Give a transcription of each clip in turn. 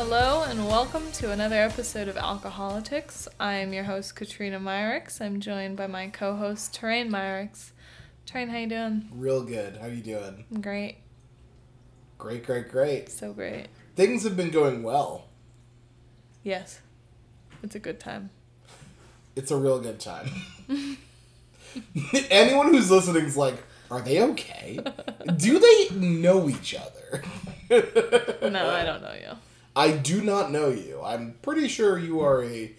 Hello and welcome to another episode of Alcoholitics. I'm your host Katrina Myricks. I'm joined by my co-host Terrain Myricks. Terrain, how you doing? Real good. How you doing? I'm great. Great, great, great. So great. Things have been going well. Yes. It's a good time. It's a real good time. Anyone who's listening is like, are they okay? Do they know each other? No, I don't know you. I do not know you. I'm pretty sure you are a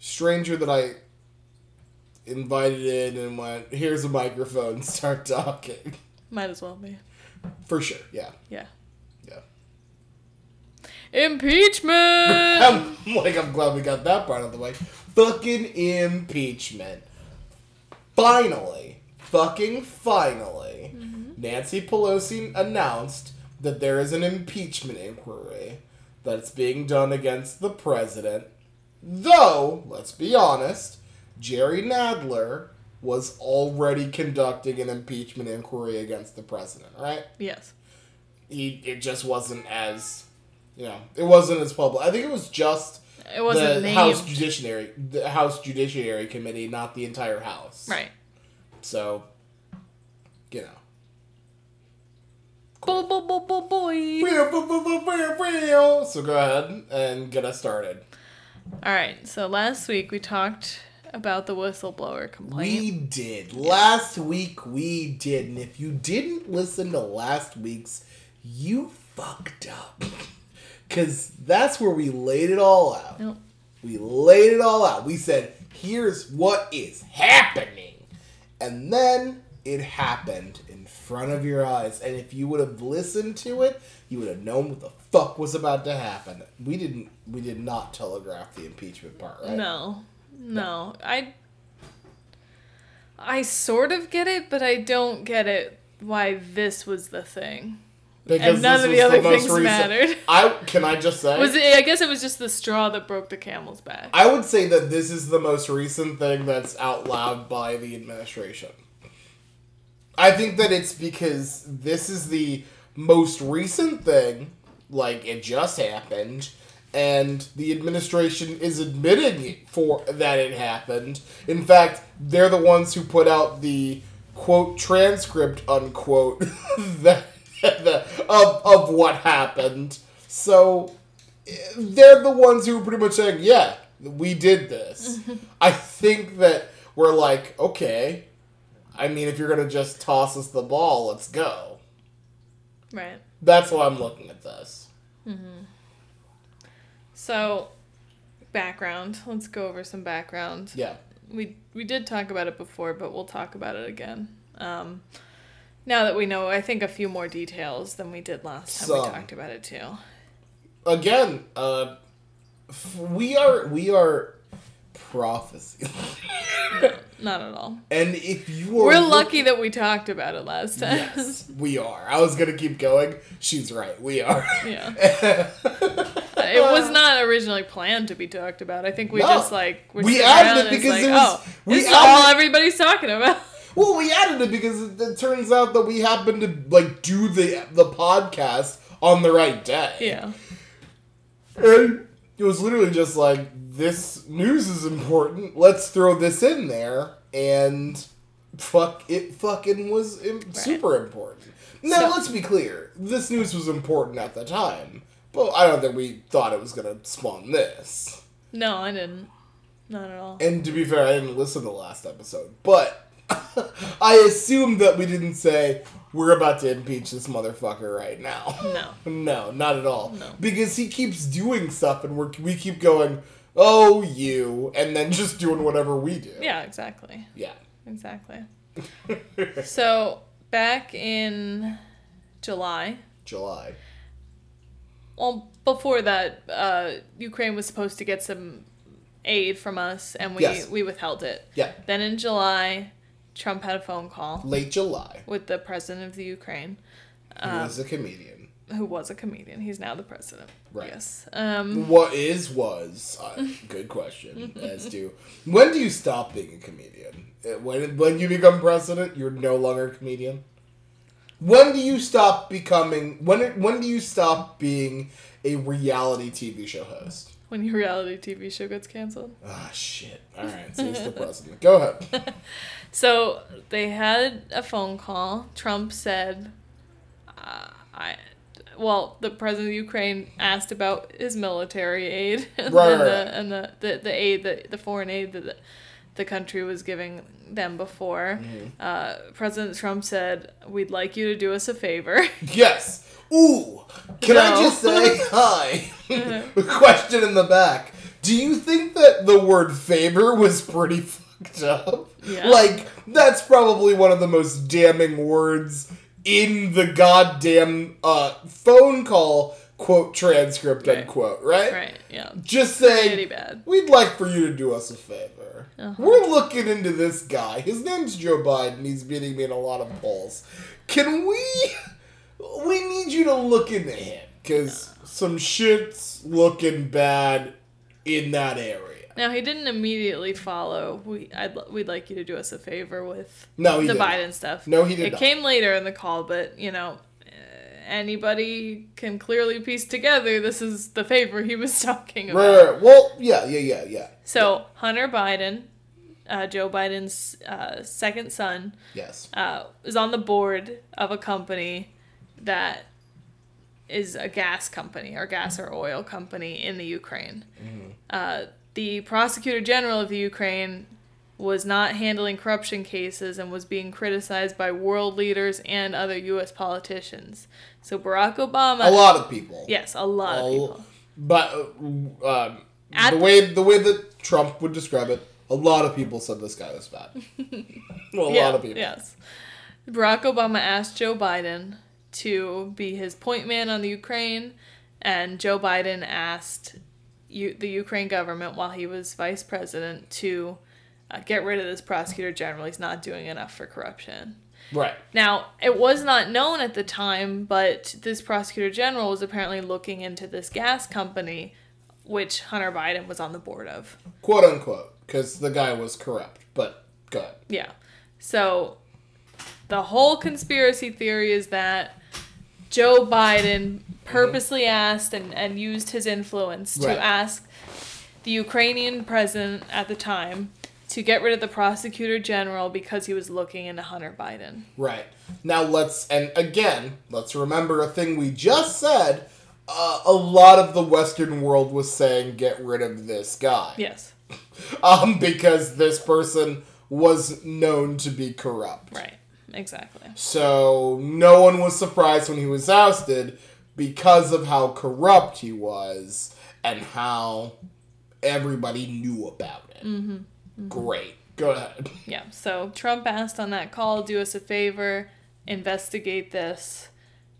stranger that I invited in and went, here's a microphone, start talking. Might as well be. For sure, yeah. Yeah. Yeah. Impeachment! I'm like, I'm glad we got that part of the way. Fucking impeachment. Finally, fucking finally, mm-hmm. Nancy Pelosi announced that there is an impeachment inquiry that's being done against the president. Though, let's be honest, Jerry Nadler was already conducting an impeachment inquiry against the president, right? yes. he it just wasn't as you know it wasn't as public. I think it was just It wasn't the named. House Judiciary the House Judiciary Committee, not the entire House. Right. So, you know. Bo bo bo bo boy. So go ahead and get us started. All right. So last week we talked about the whistleblower complaint. We did last week. We did, and if you didn't listen to last week's, you fucked up. Cause that's where we laid it all out. Nope. We laid it all out. We said, here's what is happening. And then it happened in front of your eyes. And if you would have listened to it, you would have known what the fuck was about to happen. We didn't we did not telegraph the impeachment part, right? No, no, I, I sort of get it, but I don't get it why this was the thing. And none of the other most things mattered. I can I just say Was it? I guess it was just the straw that broke the camel's back. I would say that this is the most recent thing that's out loud by the administration. I think that it's because this is the most recent thing, like it just happened, and the administration is admitting for that it happened. In fact, they're the ones who put out the quote transcript unquote that, that of of what happened. So they're the ones who are pretty much saying, "Yeah, we did this." I think that we're like, okay. I mean, if you're gonna just toss us the ball, let's go. Right. That's why I'm looking at this. So, background. Let's go over some background. Yeah, We we did talk about it before, but we'll talk about it again. Um, now that we know, I think a few more details than we did last time we talked about it too. again, uh, f- we are we are prophecy, Not at all. and if you are We're look- lucky that we talked about it last time. Yes, we are. I was gonna keep going. She's right. We are. yeah. It was not originally planned to be talked about. I think we No. just like we're We added it because like, it was- oh, we is all everybody's talking about. Well, we added it because it, it turns out that we happened to like do the the podcast on the right day. Yeah. And it was literally just like this news is important. Let's throw this in there and fuck it fucking was Im- super important. Now, So- let's be clear. This news was important at the time. But I don't think we thought it was going to spawn this. No, I didn't. Not at all. And to be fair, I didn't listen to the last episode, but I assume that we didn't say we're about to impeach this motherfucker right now. No. No, not at all. No. Because he keeps doing stuff, and we're, we keep going, "Oh, you," and then just doing whatever we do. Yeah, exactly. Yeah. Exactly. so, back in July, July. well, before that, uh, Ukraine was supposed to get some aid from us, and we, Yes. we withheld it. Yeah. Then in July, Trump had a phone call Late July. with the president of the Ukraine, He was a comedian. who was a comedian. He's now the president. Right. Yes. Um, What is was uh, good question as to when do you stop being a comedian? Uh, When when you become president, you're no longer a comedian. When do you stop becoming when when do you stop being a reality TV show host? When your reality TV show gets canceled. Ah shit. All right, so he's the president. Go ahead. So they had a phone call. Trump said, uh, "I." Well, the president of Ukraine asked about his military aid and, Right, the, right, right. and the, the, the aid that the foreign aid that the, the country was giving them before. Mm-hmm. Uh, president Trump said, "We'd like you to do us a favor." Yes. Ooh. Can I just say hi? Question in the back. Do you think that the word favor was pretty fucked up? Yeah. Like, that's probably one of the most damning words in the goddamn uh, phone call quote transcript Right. unquote, right? right? Yeah. Just saying, we'd like for you to do us a favor. Uh-huh. We're looking into this guy. His name's Joe Biden. He's beating me in a lot of polls. Can we? We need you to look into him because some shit's looking bad in that area. Now he didn't immediately follow. We I'd we'd like you to do us a favor with No, the didn't. Biden stuff. No, he did It not. came later in the call, but you know, uh, anybody can clearly piece together this is the favor he was talking about. Right, right. Well, yeah, yeah, yeah, yeah. So Hunter Biden, uh, Joe Biden's uh, second son, Yes. uh, is on the board of a company that is a gas company or gas or oil company in the Ukraine. Uh, the prosecutor general of the Ukraine was not handling corruption cases and was being criticized by world leaders and other U.S. politicians. So Barack Obama, A lot of people. yes, a lot of people. But uh, um, the the- way the way that Trump would describe it, a lot of people said this guy was bad. well, a yeah, lot of people. Yes. Barack Obama asked Joe Biden to be his point man on the Ukraine, and Joe Biden asked U- the Ukraine government while he was vice president to uh, get rid of this prosecutor general. He's not doing enough for corruption. Right. Now, it was not known at the time, but this prosecutor general was apparently looking into this gas company, which Hunter Biden was on the board of. Quote unquote, because the guy was corrupt. But go ahead. Yeah. So the whole conspiracy theory is that Joe Biden purposely asked and, and used his influence to ask the Ukrainian president at the time to get rid of the prosecutor general because he was looking into Hunter Biden. Right. Now let's, and again, let's remember a thing we just said. Uh, a lot of the Western world was saying, get rid of this guy. Yes. Um, because this person was known to be corrupt. Right. Exactly. So no one was surprised when he was ousted because of how corrupt he was and how everybody knew about it. Mm-hmm. Great. Go ahead. Yeah. So Trump asked on that call, do us a favor, investigate this.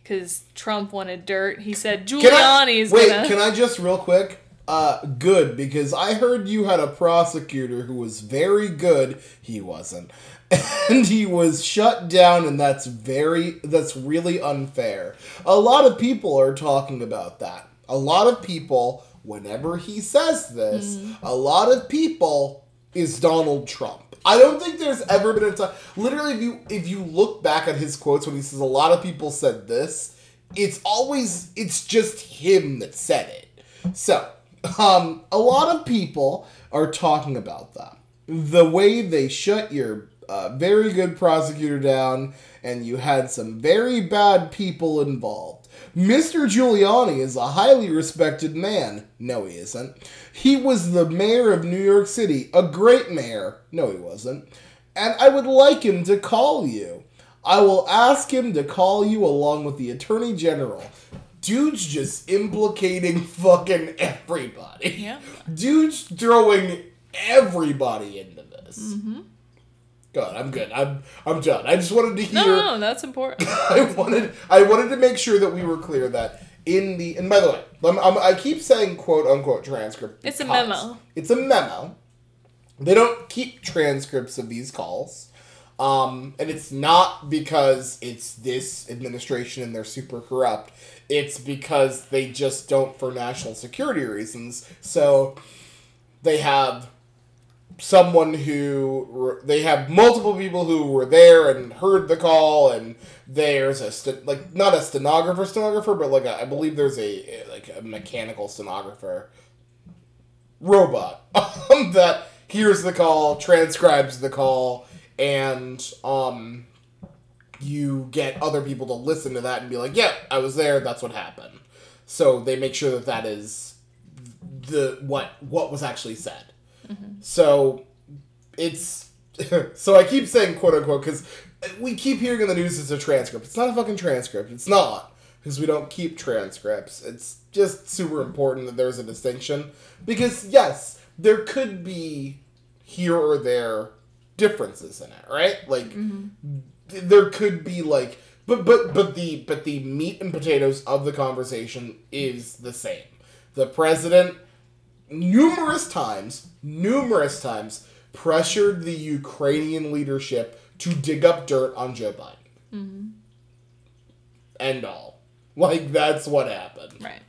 Because Trump wanted dirt. He said Can I, Giuliani's wait, gonna. can I just real quick? Uh, good because I heard you had a prosecutor who was very good. He wasn't, and he was shut down, and that's very that's really unfair. A lot of people are talking about that. A lot of people, whenever he says this, a lot of people is Donald Trump. I don't think there's ever been a time. Literally, if you if you look back at his quotes when he says a lot of people said this, it's always it's just him that said it. So, um, a lot of people are talking about that. The way they shut your uh, very good prosecutor down, and you had some very bad people involved. Mr. Giuliani is a highly respected man. No, he isn't. He was the mayor of New York City, a great mayor. No, he wasn't. And I would like him to call you. I will ask him to call you along with the attorney general. Dude's just implicating fucking everybody. Yeah. Dude's throwing everybody into this. Mm-hmm. God, I'm good. I'm I'm done. I just wanted to hear. No, no, that's important. I wanted I wanted to make sure that we were clear that in the and by the way, I'm, I'm, I keep saying quote unquote transcript. It's a memo. It's a memo. They don't keep transcripts of these calls. Um, and it's not because it's this administration and they're super corrupt. It's because they just don't for national security reasons. So they have someone who they have multiple people who were there and heard the call, and there's a like not a stenographer stenographer, but like a, I believe there's a like a mechanical stenographer robot um, that hears the call, transcribes the call, and um, you get other people to listen to that and be like, "Yeah, I was there. That's what happened." So they make sure that that is the what what was actually said. So it's so I keep saying quote unquote because we keep hearing in the news it's a transcript. It's not a fucking transcript. It's not because we don't keep transcripts. It's just super important that there's a distinction because yes, there could be here or there differences in it, right? Like th- there could be like but but but the but the meat and potatoes of the conversation is the same. The president numerous times, numerous times pressured the Ukrainian leadership to dig up dirt on Joe Biden. End all. Like that's what happened. Right.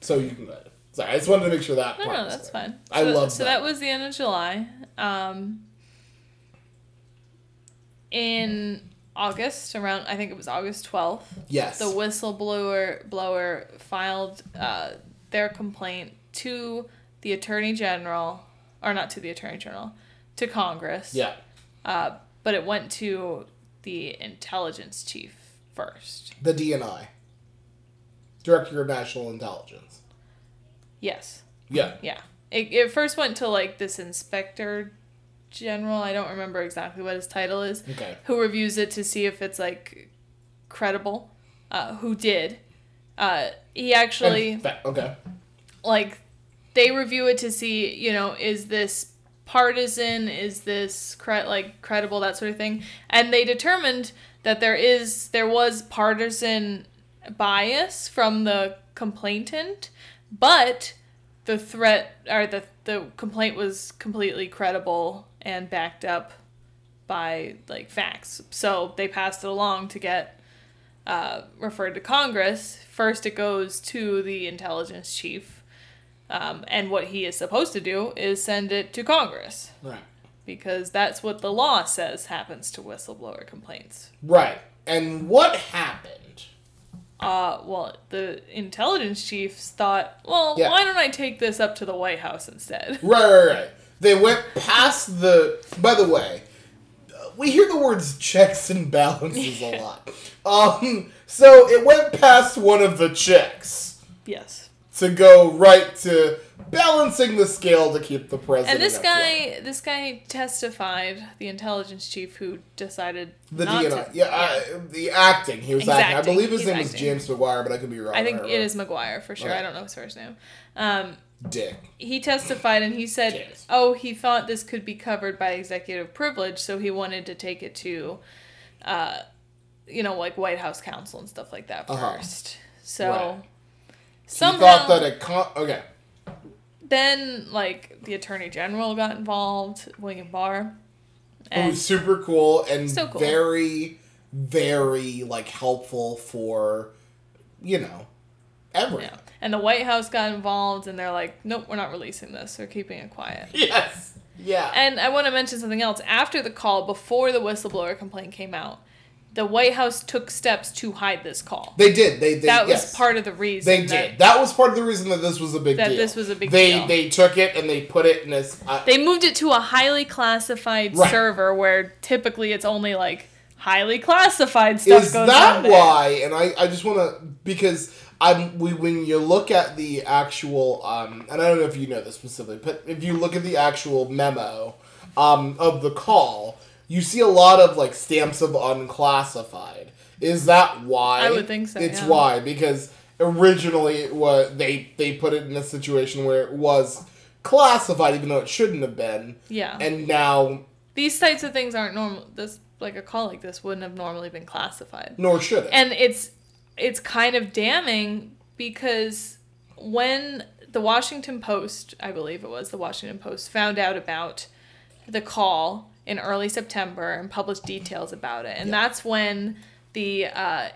So you can go ahead. Sorry, I just wanted to make sure that. No, part no, that's there. fine. I so, love So that. that was the end of July. Um, in August, around I think it was August twelfth, Yes. the whistleblower blower filed uh, their complaint to the attorney general, or not to the attorney general, to Congress. yeah. Uh, but it went to the intelligence chief first. The DNI. Director of National Intelligence. Yes. Yeah. Yeah. It, it first went to like this inspector general. I don't remember exactly what his title is. Okay. Who reviews it to see if it's like credible. Uh, who did. Uh, he actually okay. like they review it to see you know is this partisan is this cre- like credible that sort of thing. And they determined that there is there was partisan bias from the complainant but the threat or the the complaint was completely credible and backed up by like facts. So they passed it along to get uh, referred to Congress. First, it goes to the intelligence chief, um, and what he is supposed to do is send it to Congress Right. because that's what the law says happens to whistleblower complaints. Right. And what happened? Uh, well, the intelligence chiefs thought, well, Yeah. why don't I take this up to the White House instead? Right, right, right. They went past the. By the way, we hear the words checks and balances a lot. Um, so it went past one of the checks yes. To go right to balancing the scale to keep the president. And this guy, this guy testified, the intelligence chief who decided the DNI, to, yeah, uh, the acting. He was He's acting. I believe his He's name was. James Maguire, but I could be wrong. I think don't it is Maguire for sure. Okay. I don't know his first name. Um, Dick. he testified and he said, James. "Oh, he thought this could be covered by executive privilege, so he wanted to take it to, uh, you know, like White House counsel and stuff like that 1st Uh-huh. So Right. Somehow, thought that it. Con- okay. then like the attorney general got involved, William Barr, It and was super cool and So cool. very, very like helpful for, you know, everyone. yeah, and the White House got involved, and they're like, "Nope, we're not releasing this. We're keeping it quiet." Yes. Yeah. And I want to mention something else. After the call, before the whistleblower complaint came out, the White House took steps to hide this call. they did. They, they that yes. was part of the reason. They did. That was part of the reason that this was a big deal. That deal. this was a big they, deal. They took it and they put it in this. Uh, They moved it to a highly classified Right. server where typically it's only like highly classified stuff is goes that why? And I, I just want to because I'm we when you look at the actual um and I don't know if you know this specifically, but if you look at the actual memo um of the call, you see a lot of like stamps of unclassified. Is that why? I would think so, It's yeah. why because originally it was they they put it in a situation where it was classified even though it shouldn't have been, Yeah. and now These types of things aren't normal. This like a call like this wouldn't have normally been classified. nor should it. and it's it's kind of damning because when the Washington Post, I believe it was the Washington Post, found out about the call in early September and published details about it, and that's when the uh,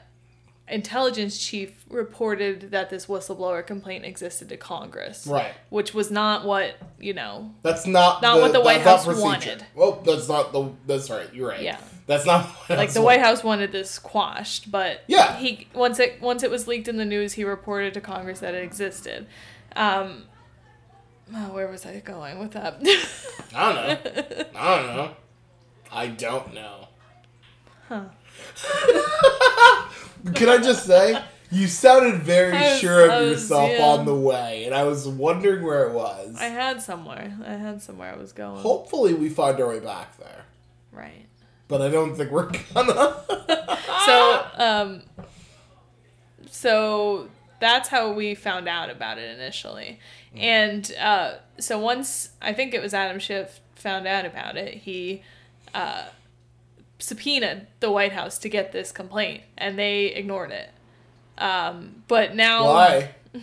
intelligence chief reported that this whistleblower complaint existed to Congress. Right. Which was not what, you know, That's not Not what the White House wanted. Well, that's not the. That's right. You're right. Yeah. That's not what like the White House wanted this quashed, but Yeah. he once it once it was leaked in the news, he reported to Congress that it existed. Um, oh, where was I going with that? I don't know. I don't know. I don't know. Huh. Can I just say, you sounded very was- sure of was- yourself yeah. on the way, and I was wondering where it was. I had somewhere. I had somewhere I was going. Hopefully, we find our way back there, Right. but I don't think we're gonna. So, um, so that's how we found out about it initially. And uh, so once I think it was Adam Schiff found out about it, he uh, subpoenaed the White House to get this complaint, and they ignored it. Um, but now, Why?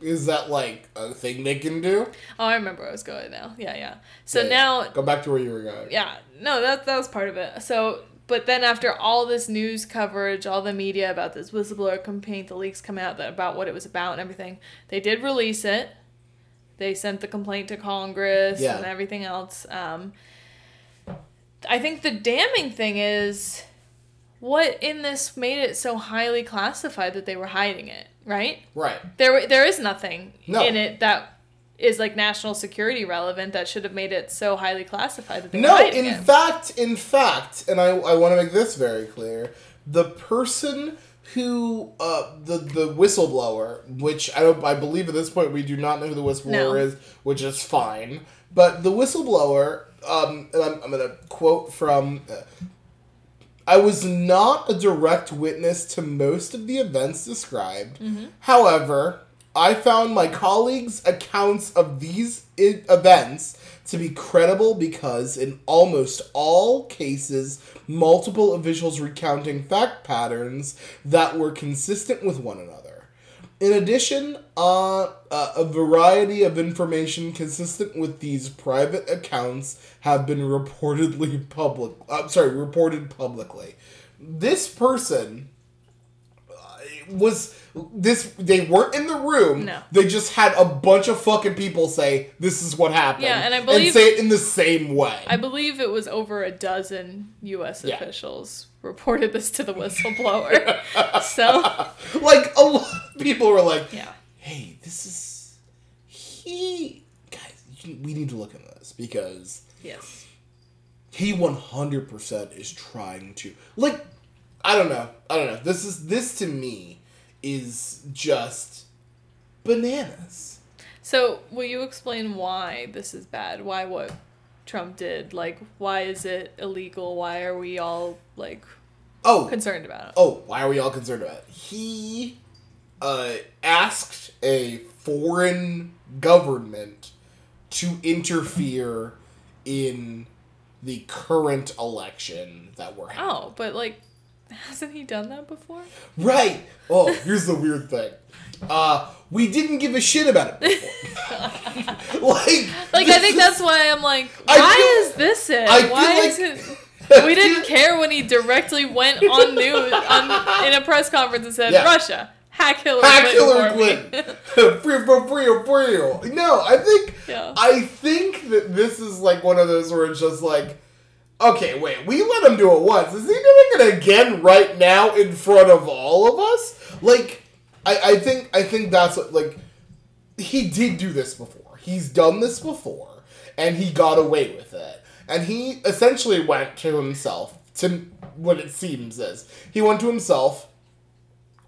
Is that like a thing they can do? oh, I remember where I was going now. Yeah, yeah. So Yeah, now go back to where you were going. yeah no that that was part of it so but then after all this news coverage all the media about this whistleblower complaint the leaks coming out about what it was about and everything they did release it they sent the complaint to congress Yeah. and everything else um, i think the damning thing is what in this made it so highly classified that they were hiding it right Right. there there is nothing No. in it that is like national security relevant that should have made it so highly classified that they No, in fact, in fact, and I, I want to make this very clear: the person who uh, the the whistleblower, which I don't, I believe at this point we do not know who the whistleblower No. is, which is fine. But the whistleblower, um, and I'm, I'm gonna quote from. Uh, I was not a direct witness to most of the events described. However, I found my colleagues' accounts of these I- events to be credible because, in almost all cases, multiple officials recounting fact patterns that were consistent with one another. In addition, uh, uh, a variety of information consistent with these private accounts have been reportedly public. Uh, sorry, reported publicly. This person uh, was this. They weren't in the room. No. They just had a bunch of fucking people say this is what happened. Yeah, and I believe- say it in the same way. I believe it was over a dozen U.S. Yeah. officials reported this to the whistleblower. so like a lot of people were like, yeah, hey, this is he guys. We need to look into this because yes, he one hundred percent is trying to like. I don't know. I don't know. This is this to me is just bananas. So will you explain why this is bad? Why what Trump did? Like, why is it illegal? Why are we all like Oh, concerned about it? oh, why are we all concerned about it? He uh, asked a foreign government to interfere in the current election that we're having. Oh, but like, hasn't he done that before? Right. Oh, here's the weird thing. Uh, we didn't give a shit about it before. like, Like, I think that's why I'm like, I why feel- is this it? I why like- is it? We didn't care when he directly went on news on in a press conference and said Yeah. Russia hack Hillary Hack Clinton Hillary for me." Clinton. free, free, free, free. No, I think Yeah. I think that this is like one of those where it's just like, okay, wait, we let him do it once. Is he doing it again right now in front of all of us? Like, I, I think I think that's what like he did do this before. He's done this before, and he got away with it. And he essentially went to himself to what it seems is he went to himself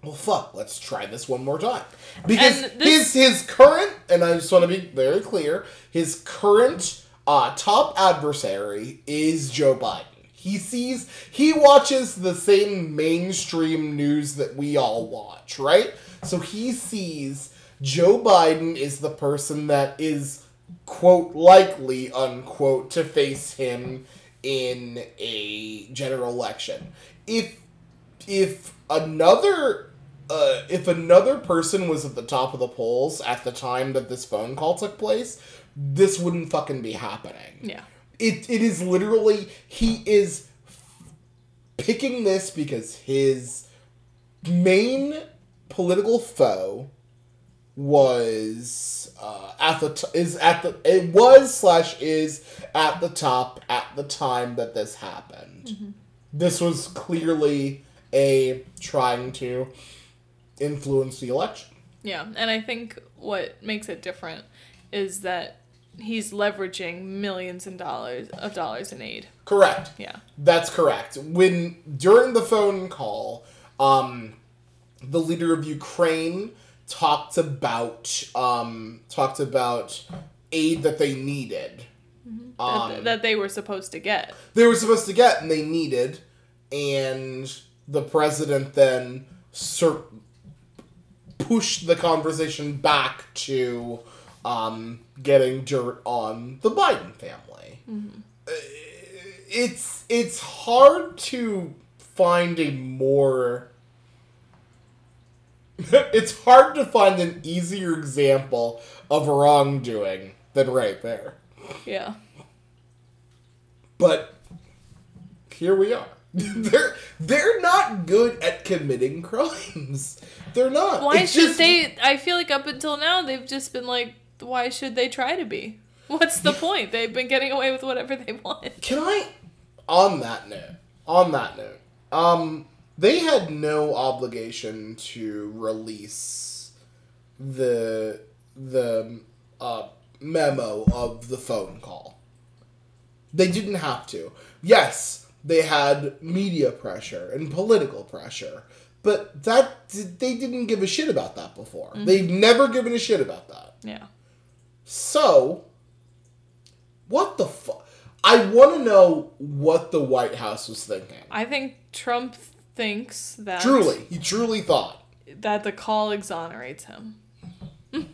well, fuck, let's try this one more time. Because this- his his current, and I just want to be very clear, his current uh, top adversary is Joe Biden. He sees, he watches the same mainstream news that we all watch, right? So he sees Joe Biden is the person that is, quote, likely, unquote, to face him in a general election. If if another uh, if another person was at the top of the polls at the time that this phone call took place, this wouldn't fucking be happening. Yeah. It it is literally he is picking this because his main political foe was uh, at the t- is at the it was slash is at the top at the time that this happened. This was clearly a trying to influence the election. Yeah, and I think what makes it different is that he's leveraging millions and dollars of dollars in aid. Correct. Yeah. That's correct. When during the phone call, um, the leader of Ukraine talked about um, talked about aid that they needed. that, Um, that they were supposed to get. they were supposed to get and they needed, and the president then sur- pushed the conversation back to um, getting dirt on the Biden family. Uh, It's it's hard to find a more. it's hard to find an easier example of wrongdoing than right there. Yeah. But here we are. they're they're not good at committing crimes. They're not. Why It's should just- they? I feel like up until now they've just been like, why should they try to be? What's the point? They've been getting away with whatever they want. Can I? On that note, on that note, um, they had no obligation to release the the uh, memo of the phone call. They didn't have to. Yes, they had media pressure and political pressure, but that they didn't give a shit about that before. They've never given a shit about that. Yeah. So, what the fuck? I want to know what the White House was thinking. I think Trump thinks that Truly, he truly thought. that the call exonerates him What?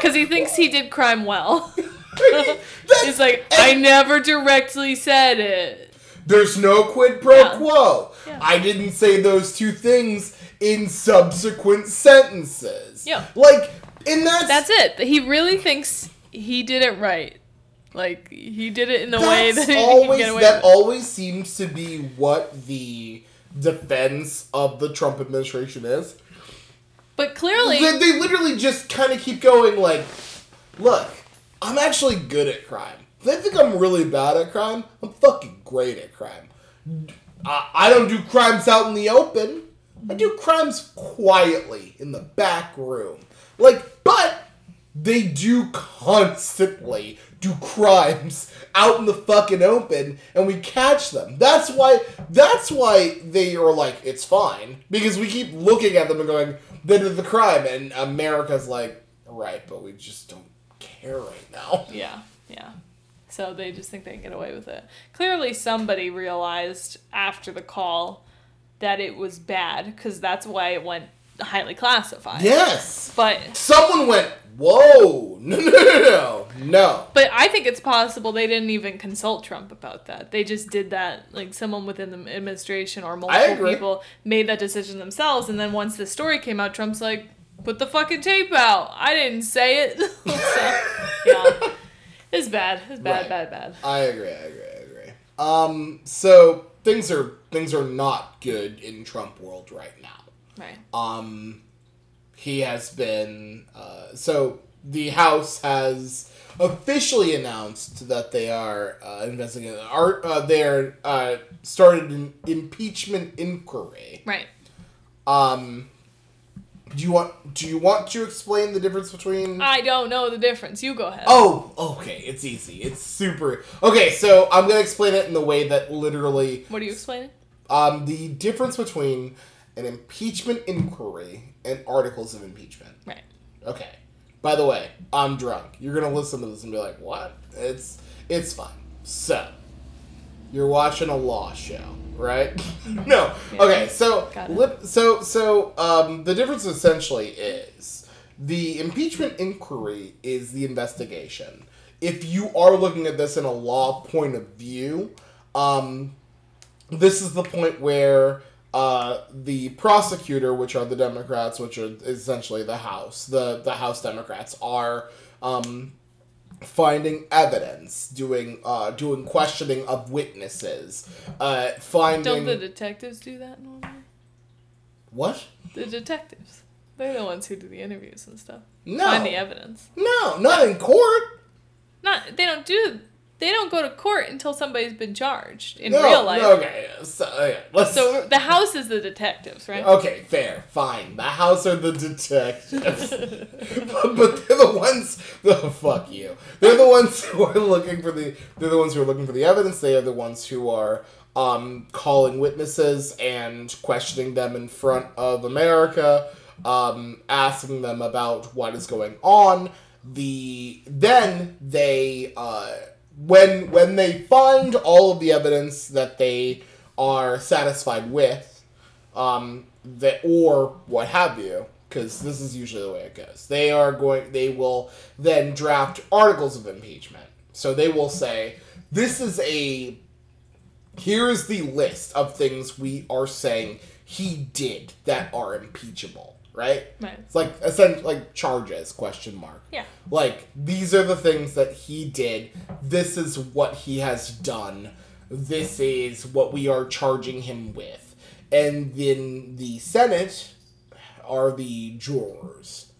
because he thinks he did crime well. He's like, I never directly said it. There's no quid pro Yeah. quo. Yeah. I didn't say those two things in subsequent sentences. Yeah. Like, and that's That's it. He really thinks he did it right. Like he did it in the way that he can always get away that with. always seems to be what the defense of the Trump administration is. But clearly, They, they literally just kind of keep going like, look, I'm actually good at crime. They think I'm really bad at crime. I'm fucking great at crime. I, I don't do crimes out in the open. I do crimes quietly in the back room. Like, but they do constantly do crimes out in the fucking open and we catch them. That's why that's why they are like it's fine because we keep looking at them and going they did the crime and America's like right, but we just don't care right now. yeah, yeah. So they just think they can get away with it. Clearly, somebody realized after the call that it was bad because that's why it went highly classified. Yes. But Someone went, "Whoa. No, no, no, no. No." But I think it's possible they didn't even consult Trump about that. They just did that, like someone within the administration or multiple people made that decision themselves. And then once the story came out, Trump's like, put the fucking tape out. I didn't say it. so, yeah. It's bad. It's bad, Right. bad, bad. I agree. I agree. I agree. Um. So things are things are not good in Trump world right now. Right. Um, he has been. Uh, so the House has officially announced that they are uh, investigating. Are uh, they're uh, started an impeachment inquiry. Right. Um, do you want do you want to explain the difference between? I don't know the difference. You go ahead. Oh, okay. It's easy. It's super. Okay, so I'm gonna explain it in the way that literally What are you explaining? um, the difference between an impeachment inquiry and articles of impeachment. Right. Okay. By the way, I'm drunk. You're gonna listen to this and be like, "What?" It's it's fine. So, you're watching a law show, right? no. Yeah. Okay. So, lip, so so um, the difference essentially is the impeachment inquiry is the investigation. If you are looking at this in a law point of view, um, this is the point where uh, the prosecutor, which are the Democrats, which are essentially the House, the the House Democrats are um, finding evidence, doing uh, doing questioning of witnesses, uh, finding Don't the detectives do that normally? what? The detectives. They're the ones who do the interviews and stuff. No, Find the evidence. no, not in court. Not they don't do they don't go to court until somebody's been charged in no, real life. okay, so, okay. So the house is the detectives, right? okay, fair, fine. The house are the detectives, but, but they're the ones. Oh, fuck you. They're the ones who are looking for the. They're the ones who are looking for the evidence. They are the ones who are um, calling witnesses and questioning them in front of America, um, asking them about what is going on. The then they uh, when when they find all of the evidence that they are satisfied with, um, that or what have you, because this is usually the way it goes. They are going. They will then draft articles of impeachment. So they will say, "This is a here is the list of things we are saying he did that are impeachable." Right? Right. It's like essentially like charges question mark. Yeah. Like these are the things that he did. This is what he has done. This is what we are charging him with. And then the Senate are the jurors.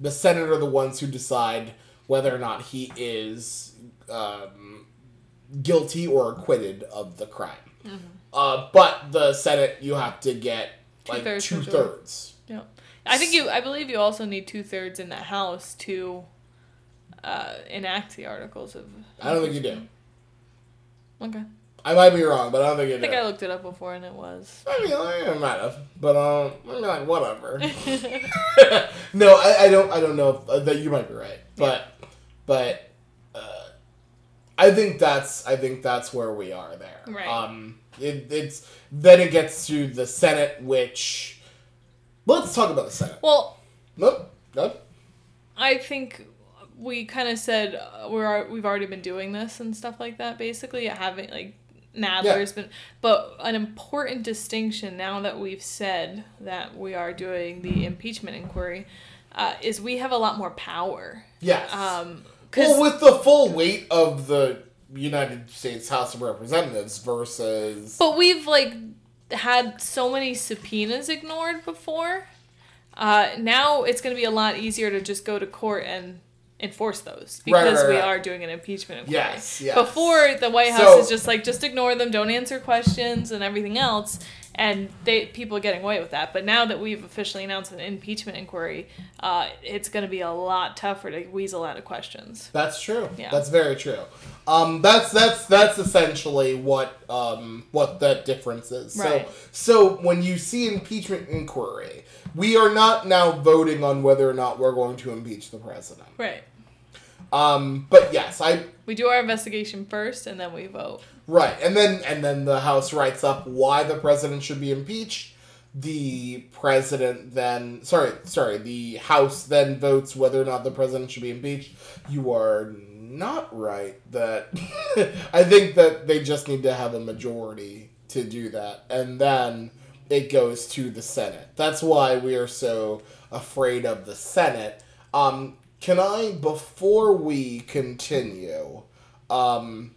The Senate are the ones who decide whether or not he is um, guilty or acquitted of the crime. Uh, but the Senate, you have to get like two thirds. Yeah. I think you I believe you also need two thirds in the house to uh, enact the articles of I don't think you do. Okay. I might be wrong, but I don't think you do. I think I looked it up before and it was. I mean, I might have, but um, I'm like whatever. no, I, I don't. I don't know if, uh, that you might be right, but but uh, I think that's I think that's where we are there. Right. Um, it, it's then it gets to the Senate, which let's talk about the Senate. Well, Nope. Nope. I think we kind of said uh, we're we've already been doing this and stuff like that. Basically, having like Nadler's been, but an important distinction now that we've said that we are doing the impeachment inquiry uh, is we have a lot more power. Yes. Um, 'cause- well, with the full weight of the United States House of Representatives versus But we've like had so many subpoenas ignored before. Uh, now it's going to be a lot easier to just go to court and enforce those Right, because right, we right. are doing an impeachment inquiry. Yes, yes. Before the White House So- is just like just ignore them, don't answer questions and everything else, and they people getting away with that. But now that we've officially announced an impeachment inquiry, uh, it's going to be a lot tougher to weasel out of questions. That's true. Yeah. That's very true. Um, that's that's that's essentially what um, what that difference is. Right. So so when you see impeachment inquiry, we are not now voting on whether or not we're going to impeach the president. Right. Um, but yes, I We do our investigation first, and then we vote. Right, and then and then the House writes up why the president should be impeached. The president then sorry sorry the House then votes whether or not the president should be impeached. You are not right that I think that they just need to have a majority to do that, and then it goes to the Senate. That's why we are so afraid of the Senate. Um, can I before we continue? Um,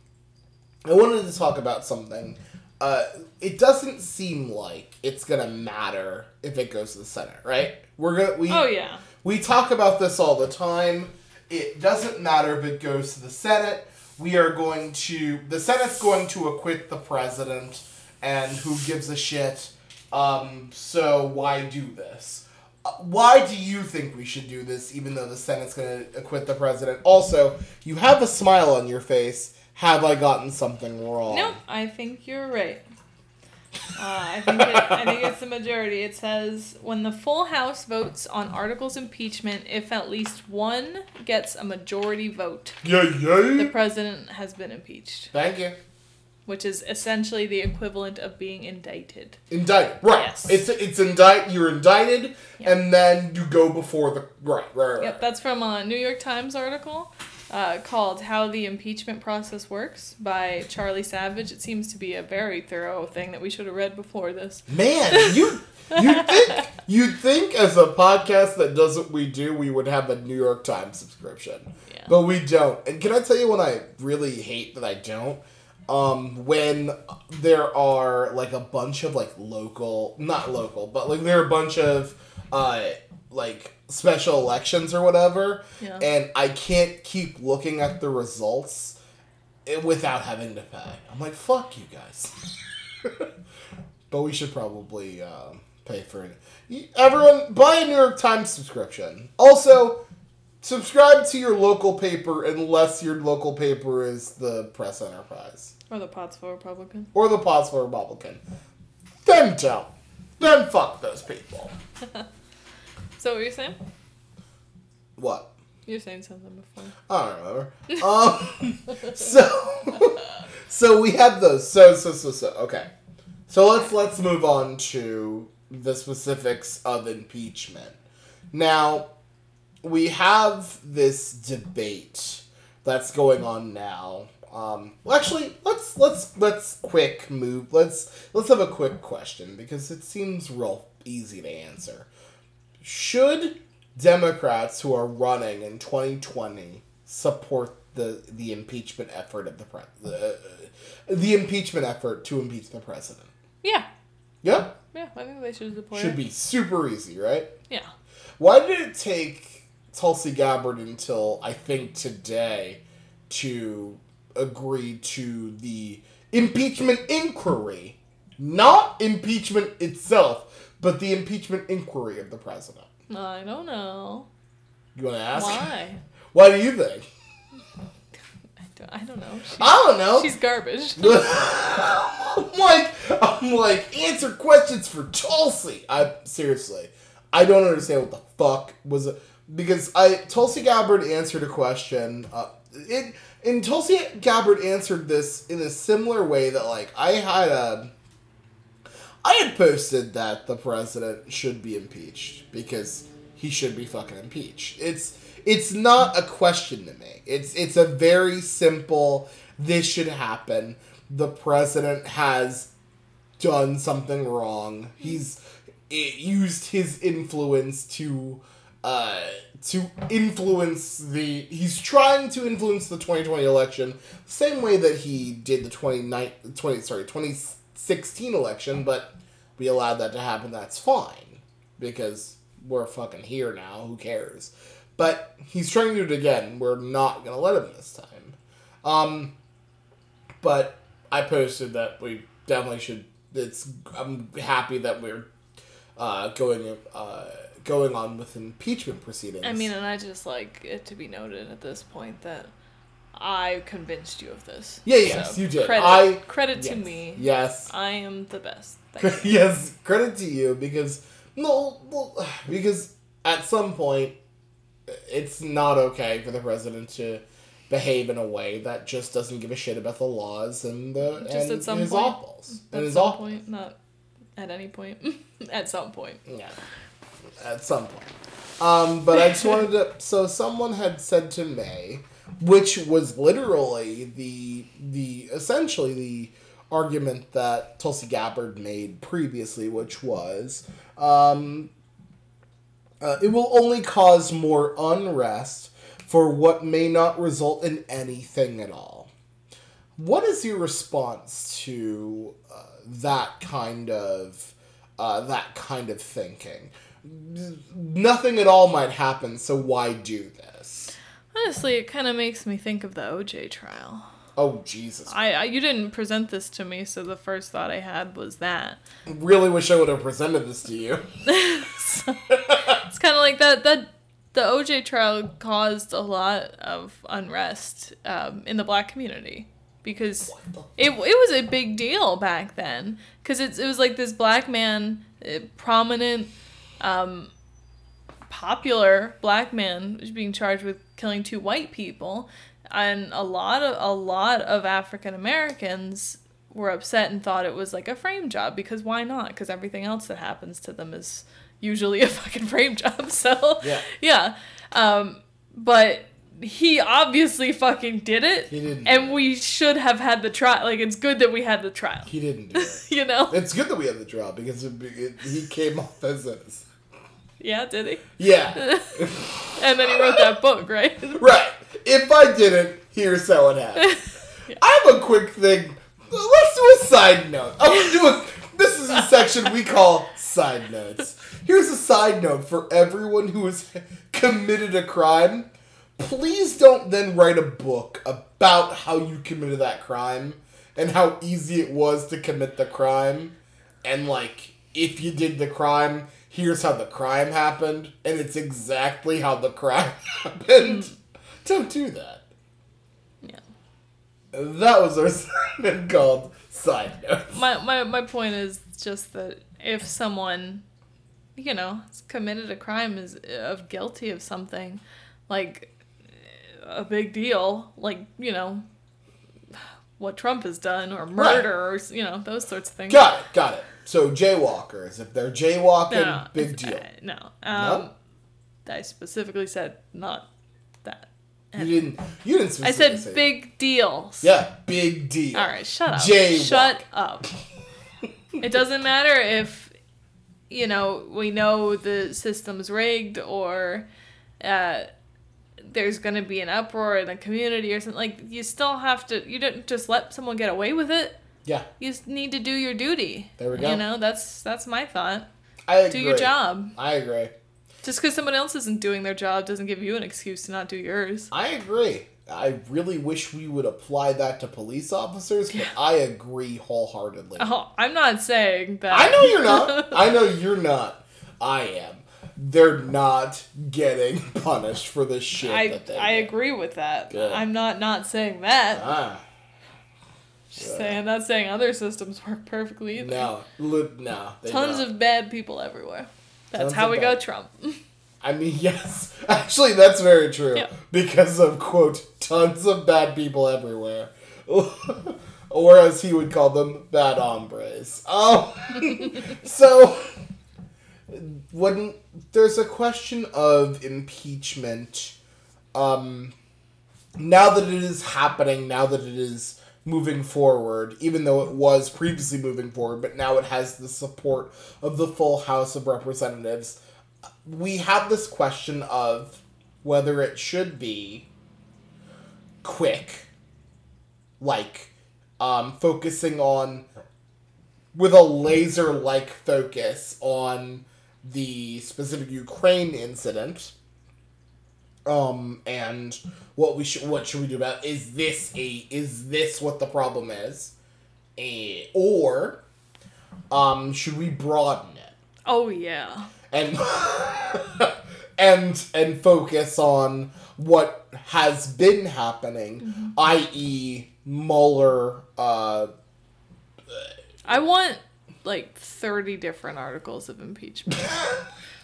I wanted to talk about something. Uh, it doesn't seem like it's gonna matter if it goes to the Senate, right? We're gonna we Oh yeah. we talk about this all the time. It doesn't matter if it goes to the Senate. We are going to the Senate's going to acquit the president, and who gives a shit? Um, so why do this? Uh, Why do you think we should do this, even though the Senate's going to acquit the president? Also, you have a smile on your face. Have I gotten something wrong? Nope, I think you're right. Uh, I think it, I think it's the majority. It says when the full House votes on articles impeachment, if at least one gets a majority vote, Yeah, the president has been impeached, Thank you. which is essentially the equivalent of being indicted. Indicted, right? Yes. It's it's indict. You're indicted, Yep. and then you go before the right, right, right. Yep, that's from a New York Times article. Uh, called "How the Impeachment Process Works" by Charlie Savage. It seems to be a very thorough thing that we should have read before this. Man, you you think you'd think as a podcast that does what we do, we would have a New York Times subscription, Yeah. but we don't. And can I tell you what I really hate that I don't? Um, when there are like a bunch of like local, not local, but like there are a bunch of uh like special elections or whatever, Yeah. and I can't keep looking at the results eh, without having to pay. I'm like, fuck you guys. but we should probably um, pay for it. Everyone, buy a New York Times subscription. Also, subscribe to your local paper unless your local paper is the Press Enterprise Or the Pottsville Republican. or the Pottsville Republican. Then don't. Then fuck those people. So what were you saying? What? You were saying something before. I don't remember. um, so, so we have those. So, so, so, so. Okay. So let's let's move on to the specifics of impeachment. Now, we have this debate that's going on now. Um, well, actually, let's let's let's quick move. Let's let's have a quick question because it seems real easy to answer. Should Democrats who are running in 2020 support the the impeachment effort of the pre- the, the impeachment effort to impeach the president? Yeah. Yeah, Yeah, I think they should support should it. be super easy, right? Yeah. Why did it take Tulsi Gabbard until I think today to agree to the impeachment inquiry? Not impeachment itself, but the impeachment inquiry of the president. I don't know. You want to ask? Why? Why do you think? I don't, I don't know. She's, I don't know. she's garbage. I'm like, I'm like, answer questions for Tulsi. I seriously, I don't understand what the fuck was it because I Tulsi Gabbard answered a question. Uh, it and Tulsi Gabbard answered this in a similar way that like I had a. I had posted that the president should be impeached because he should be fucking impeached. It's it's not a question to me. It's it's a very simple this should happen. The president has done something wrong. He's i used his influence to uh to influence the he's trying to influence the 2020 election the same way that he did the 29 20 sorry 2016 election but we allowed that to happen. That's fine because we're fucking here now. Who cares? But he's trying to do it again. We're not gonna let him this time. Um but i posted that we definitely should it's i'm happy that we're uh going uh going on with impeachment proceedings I mean, and I just like it to be noted at this point that I convinced you of this. Yeah, yes, you did. Credit, I- credit to me. yes I am the best. Yes, credit to you because no, well, because at some point it's not okay for the president to behave in a way that just doesn't give a shit about the laws and the Just and at some his point. awfuls and his some point, not at any point. at some point. Yeah, at some point. Um, but I just wanted to. So someone had said to May, which was literally the the essentially the argument that Tulsi Gabbard made previously, which was, um, uh, it will only cause more unrest for what may not result in anything at all. What is your response to uh, that kind of uh, that kind of thinking? Nothing at all might happen, so why do this? Honestly, it kind of makes me think of the OJ trial. Oh Jesus! I, I you didn't present this to me, so the first thought I had was that. I really wish I would have presented this to you. It's kind of like that that the OJ trial caused a lot of unrest um, in the black community because it, it was a big deal back then because it, it was like this black man uh, prominent um, popular black man was being charged with killing two white people and a lot of a lot of African Americans were upset and thought it was like a frame job because why not because everything else that happens to them is usually a fucking frame job so Yeah. yeah um, but he obviously fucking did it. He didn't. And we should have had the trial. Like, it's good that we had the trial. He didn't do it. You know? it's good that we had the trial because it, it, he came off as innocent. Yeah, did he? Yeah. And then he wrote that book, right? right. If I didn't, here's how it happened. I have a quick thing. Let's do a side note. I'm gonna do a. This is a section we call side notes. Here's a side note for everyone who has committed a crime. Please don't then write a book about how you committed that crime and how easy it was to commit the crime. And, like, if you did the crime, here's how the crime happened. And it's exactly how the crime happened. Don't do that. Yeah. That was our segment called Side Notes. My, my, my point is just that if someone, you know, has committed a crime, is of guilty of something, like a big deal, like, you know, what Trump has done, or murder, or, you know, those sorts of things. Got it, got it. So jaywalkers, if they're jaywalking, No, big deal. uh, no. Um, I specifically said not that. You didn't. You didn't. I said say big deals. Yeah, big deal. All right, shut up. Jaywalk. Shut up. it doesn't matter if you know we know the system's rigged or uh, there's going to be an uproar in the community or something. Like you still have to. You don't just let someone get away with it. Yeah, You just need to do your duty. There we go. You know that's that's my thought. I agree. Do your job. I agree. Just because someone else isn't doing their job doesn't give you an excuse to not do yours. I agree. I really wish we would apply that to police officers, but I agree wholeheartedly. Oh, I'm not saying that. I know you're not. I know you're not. I am. They're not getting punished for the shit I, that they I agree with that. Good. I'm not not saying that. Ah, Just saying, not saying other systems work perfectly either. no, li- no. Tons don't. of bad people everywhere. That's Tons how we bad- got Trump. I mean, yes. Actually, that's very true. Because of, quote, tons of bad people everywhere. or as he would call them, bad hombres. Um, so, when there's a question of impeachment, um, now that it is happening, now that it is moving forward, even though it was previously moving forward, but now it has the support of the full House of Representatives we have this question of whether it should be quick, like um, focusing on with a laser like focus on the specific Ukraine incident. Um, and what we should what should we do about it? is this a is this what the problem is, Eh, or um, should we broaden it? oh yeah. and and and focus on what has been happening, i.e., Mueller. Uh, I want like 30 different articles of impeachment.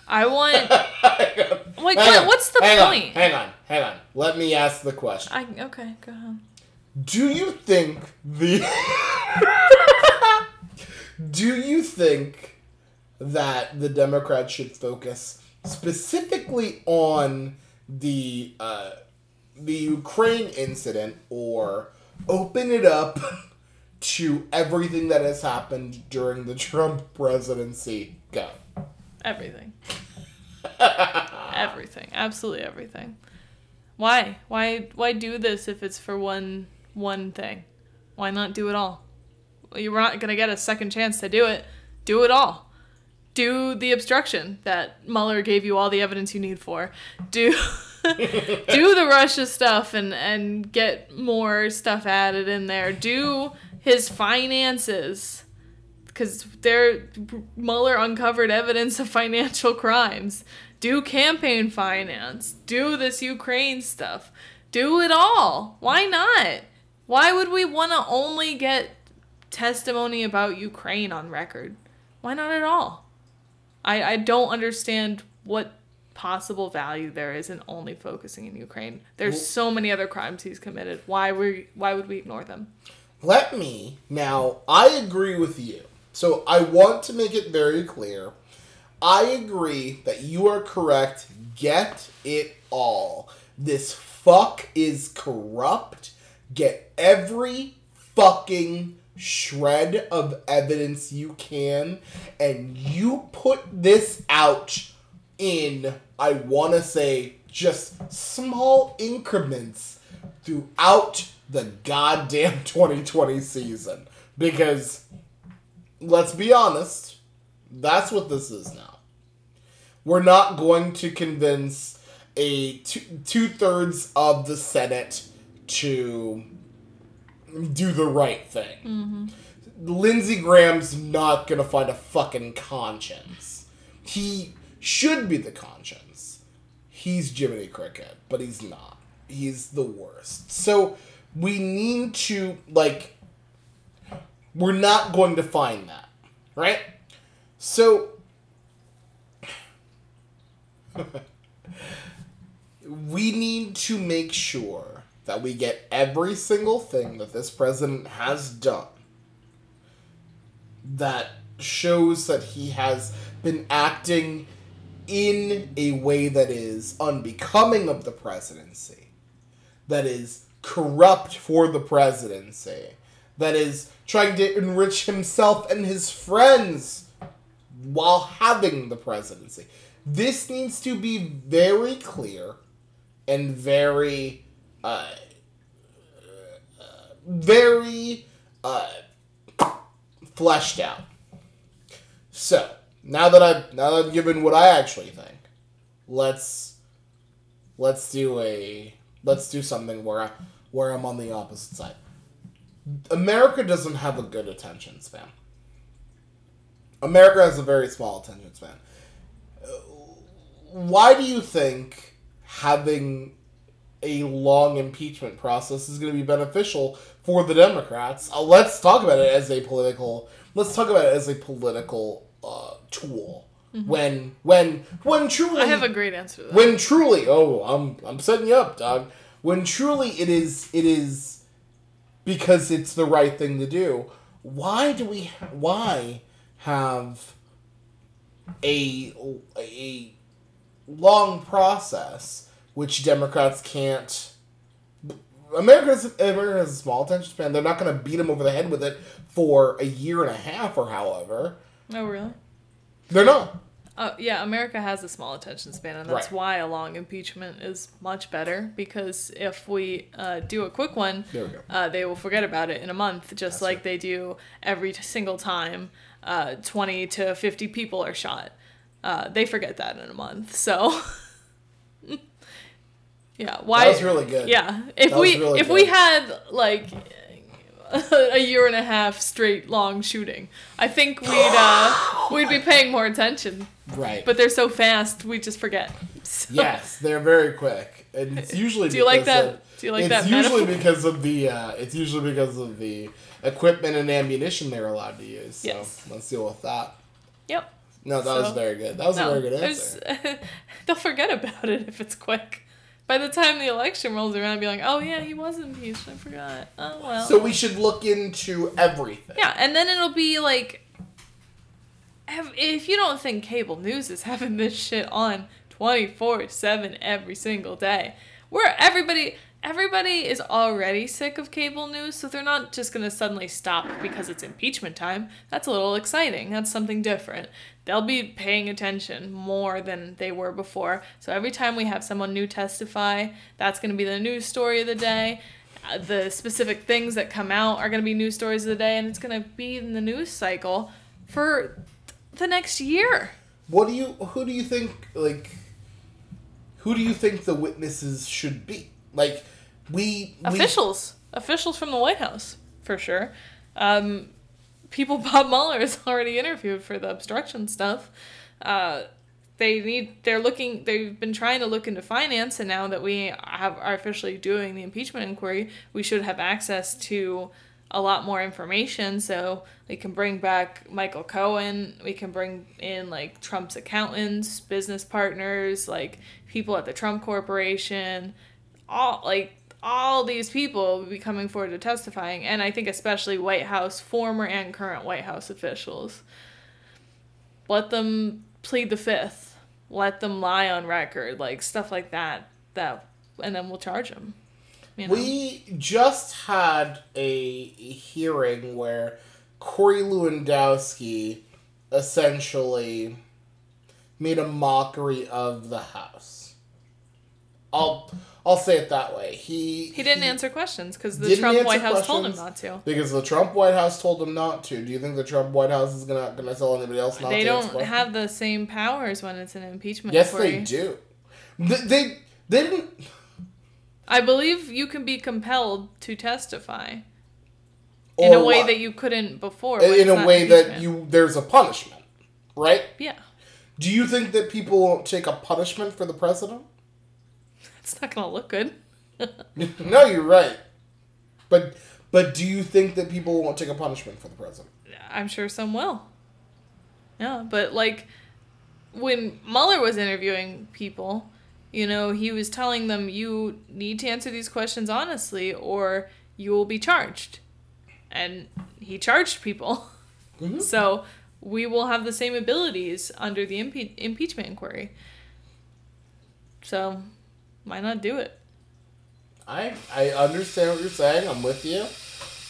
I want like what, on, what's the hang on, point? hang on, hang on. Let me ask the question. I okay, go ahead. Do you think the Do you think that the Democrats should focus specifically on the uh, the Ukraine incident or open it up to everything that has happened during the Trump presidency? Go. Everything. everything. Absolutely everything. Why? Why why do this if it's for one one thing? Why not do it all? You're not going to get a second chance to do it. Do it all. Do the obstruction that Mueller gave you all the evidence you need for. Do do the Russia stuff and and get more stuff added in there. Do his finances because there Mueller uncovered evidence of financial crimes. Do campaign finance. Do this Ukraine stuff. Do it all. Why not? Why would we want to only get testimony about Ukraine on record? Why not at all? I, I don't understand what possible value there is in only focusing in Ukraine. There's Well- so many other crimes he's committed. Why we why would we ignore them? Let me now. I agree with you. So I want to make it very clear. I agree that you are correct. Get it all. This fuck is corrupt. Get every fucking shred of evidence you can, and you put this out in, I want to say, just small increments throughout the goddamn 2020 season. Because, let's be honest, that's what this is now. We're not going to convince a two, thirds of the Senate to do the right thing. Mm-hmm. Lindsey Graham's not gonna find a fucking conscience. He should be the conscience. He's Jiminy Cricket, but he's not. He's the worst. So we need to like we're not going to find that. Right? So we need to make sure that we get every single thing that this president has done that shows that he has been acting in a way that is unbecoming of the presidency, that is corrupt for the presidency, that is trying to enrich himself and his friends while having the presidency. This needs to be very clear and very, uh, uh, very uh, fleshed out. So now that I've now that I've given what I actually think, let's let's do a let's do something where I, where I'm on the opposite side. America doesn't have a good attention span. America has a very small attention span. Why do you think having a long impeachment process is going to be beneficial for the Democrats? Uh, let's talk about it as a political. Let's talk about it as a political uh, tool. When when when truly I have a great answer to that. when truly oh i'm i'm setting you up dog when truly it is it is because it's the right thing to do why do we ha- why have a a long process which democrats can't America's America has a small attention span. They're not going to beat him over the head with it for a year and a half or however. oh, really? They're not. Uh, yeah, America has a small attention span, and that's Right. why a long impeachment is much better. Because if we uh, do a quick one, There we go. uh, they will forget about it in a month, just That's like right. they do every single time uh, 20 to 50 people are shot. Uh, they forget that in a month. So, yeah, why? That was really good. Yeah, if That we really if we had like a year and a half straight long shooting, I think we'd uh, we'd be paying more attention. Right. But they're so fast, we just forget. So, Yes, they're very quick, and it's usually. Do you like because that- Of, do you like it's that usually metaphor? because of the. Uh, it's usually because of the equipment and ammunition they're allowed to use. So Yes. let's deal with that. Yep. No, that was very good. That was No, a very good answer. they'll forget about it if it's quick. By the time the election rolls around, be like, oh yeah, he was impeached. I forgot. Oh well. So we should look into everything. Yeah, and then it'll be like, if you don't think cable news is having this shit on twenty four seven every single day, where everybody everybody is already sick of cable news, so they're not just gonna suddenly stop because it's impeachment time. That's a little exciting. That's something different. They'll be paying attention more than they were before. So every time we have someone new testify, that's gonna be the news story of the day uh, the specific things that come out are going to be news stories of the day and it's going to be in the news cycle for the next year What do you? Who do you think? Like, who do you think the witnesses should be? Like, we, we officials officials from the white house for sure um, people bob mueller has already interviewed for the obstruction stuff. Uh, they need they're looking they've been trying to look into finance and now that we have are officially doing the impeachment inquiry we should have access to a lot more information. So we can bring back michael cohen we can bring in like trump's accountants business partners like people at the trump corporation all like all these people will be coming forward to testifying and i think especially white house former and current white house officials let them plead the fifth let them lie on record like stuff like that that and then we'll charge them. You know? We just had a hearing where Corey Lewandowski essentially made a mockery of the House. I'll I'll say it that way. He he didn't answer questions because the Trump White House told him not to. because the Trump White House told him not to. Do you think the Trump White House is gonna gonna tell anybody else not They to? They don't have the same powers when it's an impeachment. Yes, inquiry. they do. They, they they didn't. I believe you can be compelled to testify oh, in or a way what? that you couldn't before. in a way that you there's a punishment, right? Yeah, Do you think that people won't take a punishment for the president? It's not gonna look good. no, you're right. But but do you think that people won't take a punishment for the president? I'm sure some will. Yeah, but like when Mueller was interviewing people, you know, he was telling them you need to answer these questions honestly or you will be charged. And he charged people. Mhm. So we will have the same abilities under the impe- impeachment inquiry. So why not do it? I I understand what you're saying. I'm with you.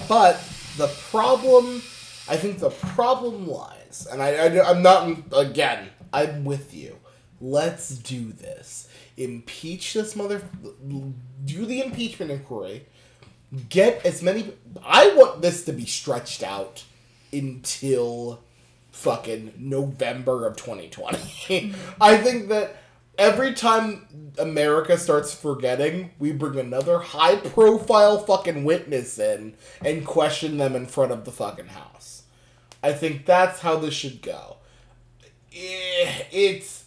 But the problem, I think the problem lies, and I, I I'm not again. I'm with you. Let's do this. Impeach this mother. Do the impeachment inquiry. Get as many. I want this to be stretched out until fucking November of 2020. I think that every time America starts forgetting, we bring another high profile fucking witness in and question them in front of the fucking house. I think that's how this should go. Eh, It's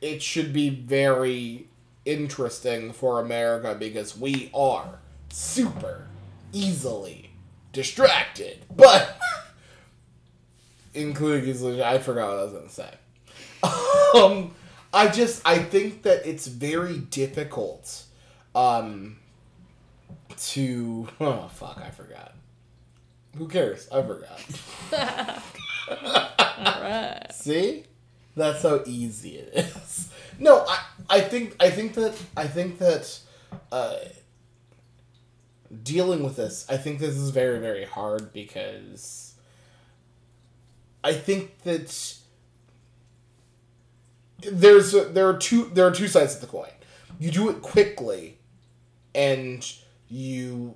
it should be very interesting for America because we are super easily distracted. But including easily I forgot what I was gonna say. Um I just I think that it's very difficult um to oh fuck I forgot. Who cares? I forgot. All right. See? That's how easy it is. No, I I think I think that I think that uh dealing with this, I think this is very very hard because I think that there's there are two there are two sides to the coin. You do it quickly and you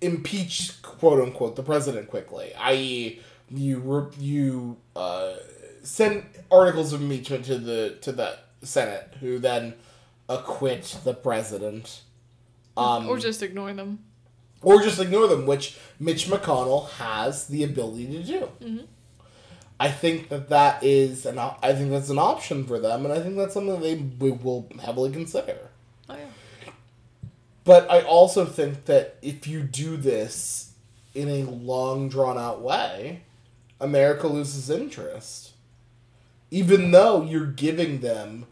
impeach quote unquote the president quickly, i.e., you you uh, send articles of impeachment to the to the Senate, who then acquit the president, um, or just ignore them. or just ignore them, which Mitch McConnell has the ability to do. Mhm. I think that that is an op- I think that's an option for them, and I think that's something they we will heavily consider. Oh yeah. But I also think that if you do this in a long, drawn out way, America loses interest. Even though you're giving them,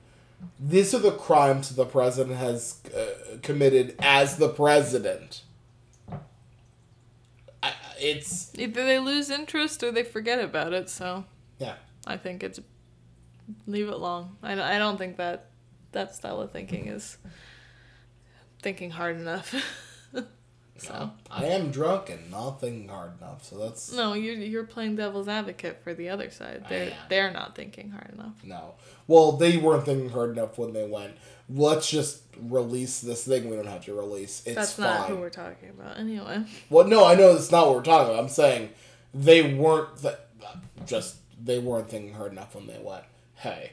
these are the crimes the president has uh, committed as the president. It's Either they lose interest or they forget about it. So yeah. I think it's leave it long. I I don't think that that style of thinking is thinking hard enough. so I am drunk and not thinking hard enough, so that's no, you're you're playing devil's advocate for the other side. They're they're not thinking hard enough. No. Well, they weren't thinking hard enough when they went, let's just release this thing we don't have to release. It's That's fine. not who we're talking about. Anyway, well, no, I know that's not what we're talking about. I'm saying they weren't th- just they weren't thinking hard enough when they went, hey,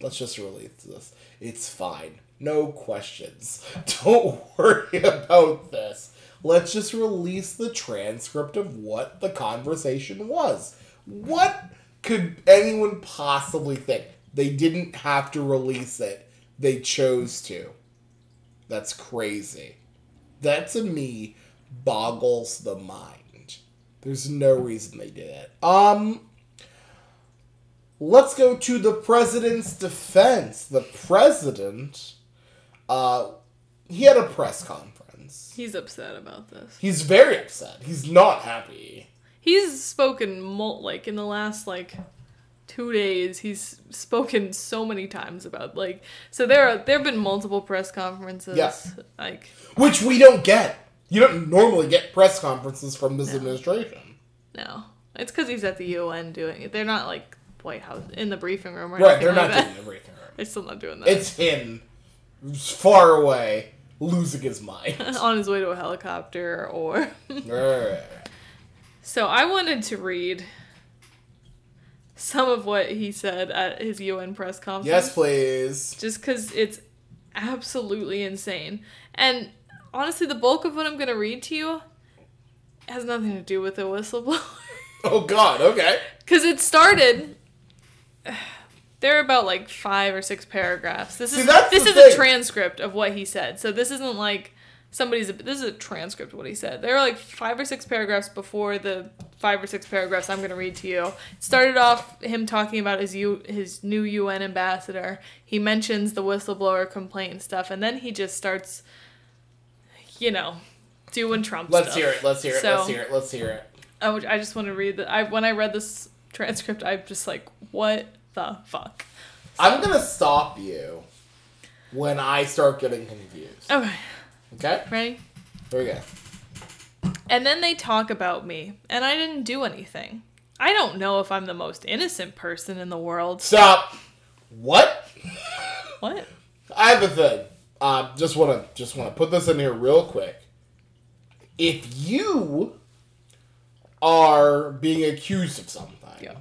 let's just release this. It's fine. No questions. Don't worry about this. Let's just release the transcript of what the conversation was. What could anyone possibly think? They didn't have to release it. They chose to. That's crazy. That to me boggles the mind. There's no reason they did it. Um let's go to the president's defense. The president uh he had a press conference. He's upset about this. He's very upset. He's not happy. He's spoken mul- like in the last like two days he's spoken so many times about like so there are there have been multiple press conferences Yes. like Which we don't get. You don't normally get press conferences from this administration. no it's because he's at the un doing it they're not like white house in the briefing room or Right, they're not like that. doing everything. they're still not doing that It's him, far away, losing his mind. on his way to a helicopter or so i wanted to read some of what he said at his un press conference yes, please. just because it's absolutely insane. And honestly, the bulk of what I'm going to read to you has nothing to do with the whistleblower. Oh God. Okay. Because it started. There are about like five or six paragraphs. This See, is this is thing. a transcript of what he said. So this isn't like somebody's. This is a transcript of what he said. There are like five or six paragraphs before the five or six paragraphs I'm going to read to you. It started off him talking about his U, his new UN ambassador. He mentions the whistleblower complaint and stuff, and then he just starts, you know, doing Trump Let's stuff. hear it. Let's hear it. So- let's hear it. Let's hear it. I, would, I just want to read that. I when I read this transcript, I'm just like, what the fuck? I'm gonna stop you when I start getting confused. Okay, Okay. ready? Here we go. And then they talk about me, and I didn't do anything. I don't know if I'm the most innocent person in the world. Stop. What? What? I have a thing. Uh, just wanna just wanna put this in here real quick. If you are being accused of something, Yeah.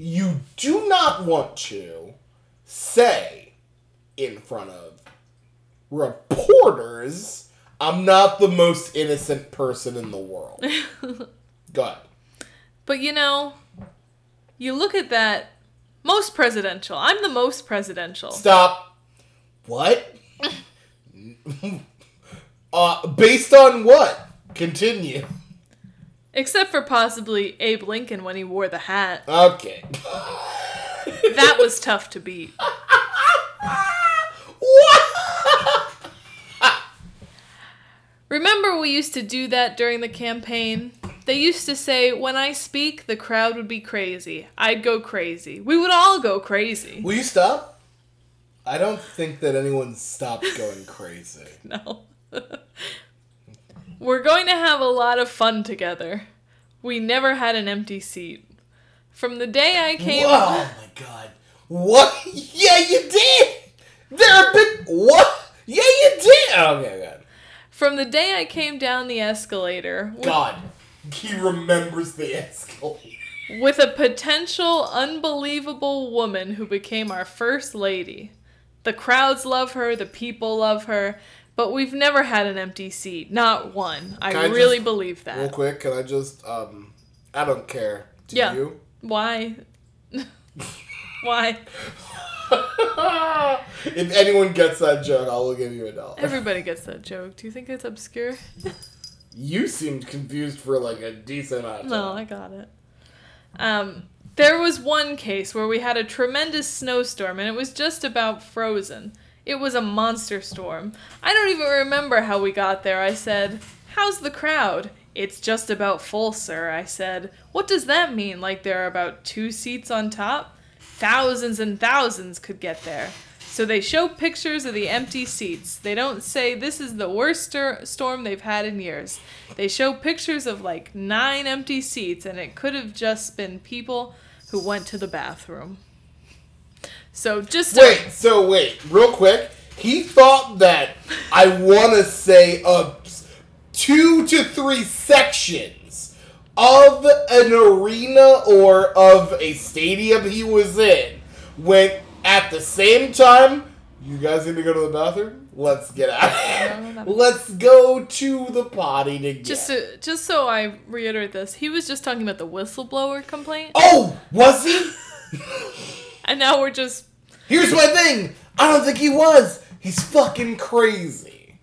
You do not want to say in front of reporters, I'm not the most innocent person in the world. Go ahead. But you know, you look at that. Most presidential. I'm the most presidential. Stop. What? uh, based on what? Continue. Except for possibly Abe Lincoln when he wore the hat. Okay. That was tough to beat. what? Remember, we used to do that during the campaign? They used to say, when I speak, the crowd would be crazy. I'd go crazy. We would all go crazy. Will you stop? I don't think that anyone stopped going crazy. No. We're going to have a lot of fun together. We never had an empty seat. From the day I came. Oh my god. What? Yeah, you did! There have been. What? Yeah, you did! Oh, okay, God. From the day I came down the escalator with, God. He remembers the escalator. with a potential unbelievable woman who became our first lady. The crowds love her, the people love her, but we've never had an empty seat. Not one. I I really just- believe that. Real quick, can I just, um, I don't care. Do Yeah. you? Why? Why? if anyone gets that joke, I will give you a dollar. Everybody gets that joke. Do you think it's obscure? You seemed confused for like a decent amount of time. No, I got it. Um, there was one case where we had a tremendous snowstorm and it was just about frozen. It was a monster storm. I don't even remember how we got there. I said, How's the crowd? It's just about full, sir. I said, What does that mean? Like there are about two seats on top? Thousands and thousands could get there. So they show pictures of the empty seats. They don't say this is the worst stor- storm they've had in years. They show pictures of like nine empty seats, and it could have just been people who went to the bathroom. So just Wait, so wait, real quick. He thought that I want to say uh, two to three sections of an arena or of a stadium he was in went at the same time. You guys need to go to the bathroom? Let's get out. Let's go to the potty together. just to, just so I reiterate this, he was just talking about the whistleblower complaint, oh, was he? and now we're just Here's my thing. I don't think he was. He's fucking crazy.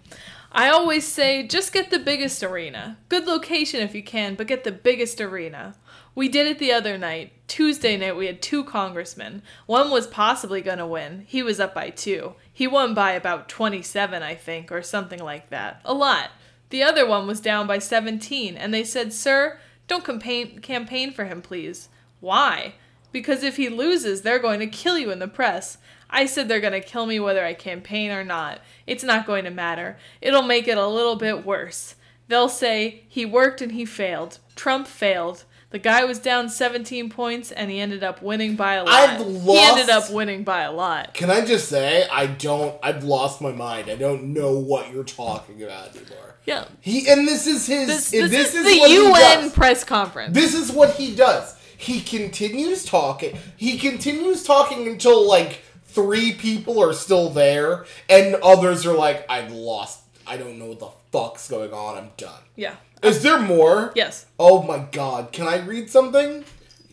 I always say just get the biggest arena. Good location if you can, but get the biggest arena. We did it the other night. Tuesday night, we had two congressmen. One was possibly going to win. He was up by two. He won by about 27, I think, or something like that. A lot. The other one was down by 17, and they said, Sir, don't campaign, campaign for him, please. Why? Because if he loses, they're going to kill you in the press. I said they're going to kill me whether I campaign or not. It's not going to matter. It'll make it a little bit worse. They'll say he worked and he failed. Trump failed. The guy was down 17 points and he ended up winning by a lot. I've He ended up winning by a lot. Can I just say I don't? I've lost my mind. I don't know what you're talking about anymore. Yeah. He and this is his. This, and this, is, what the he UN press conference. This is what he does. He continues talking. He continues talking until like three people are still there, and others are like, "I've lost. I don't know what the fuck's going on. I'm done." yeah. Is there more? Yes. Oh my god! Can I read something?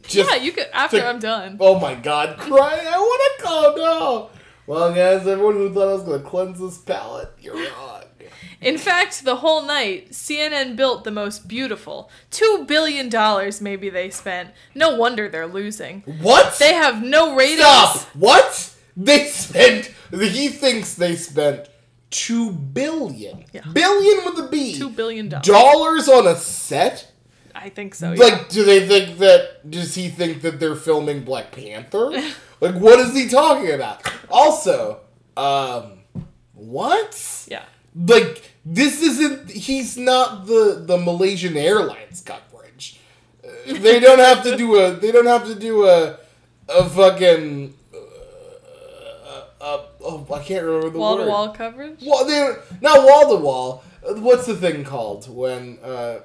Just Yeah, you could after to- I'm done. Oh my god, crying! I want to calm down. Well, guys, everyone who thought I was gonna cleanse this palate, you're wrong. In fact, the whole night, CNN built the most beautiful. Two billion dollars maybe they spent. No wonder they're losing. What? They have no ratings. Stop! What? They spent. He thinks they spent two billion. Yeah. Billion with a B. Two billion dollars. dollars on a set. I think so. Yeah. Like, do they think that? Does he think that they're filming Black Panther? like, what is he talking about? Also, um, what? yeah. Like, this isn't. He's not the the Malaysian Airlines coverage. They don't have to do a. They don't have to do a a fucking. Uh, uh, oh, I can't remember the Wall word. to wall coverage. Well, they're not wall to wall. What's the thing called when uh,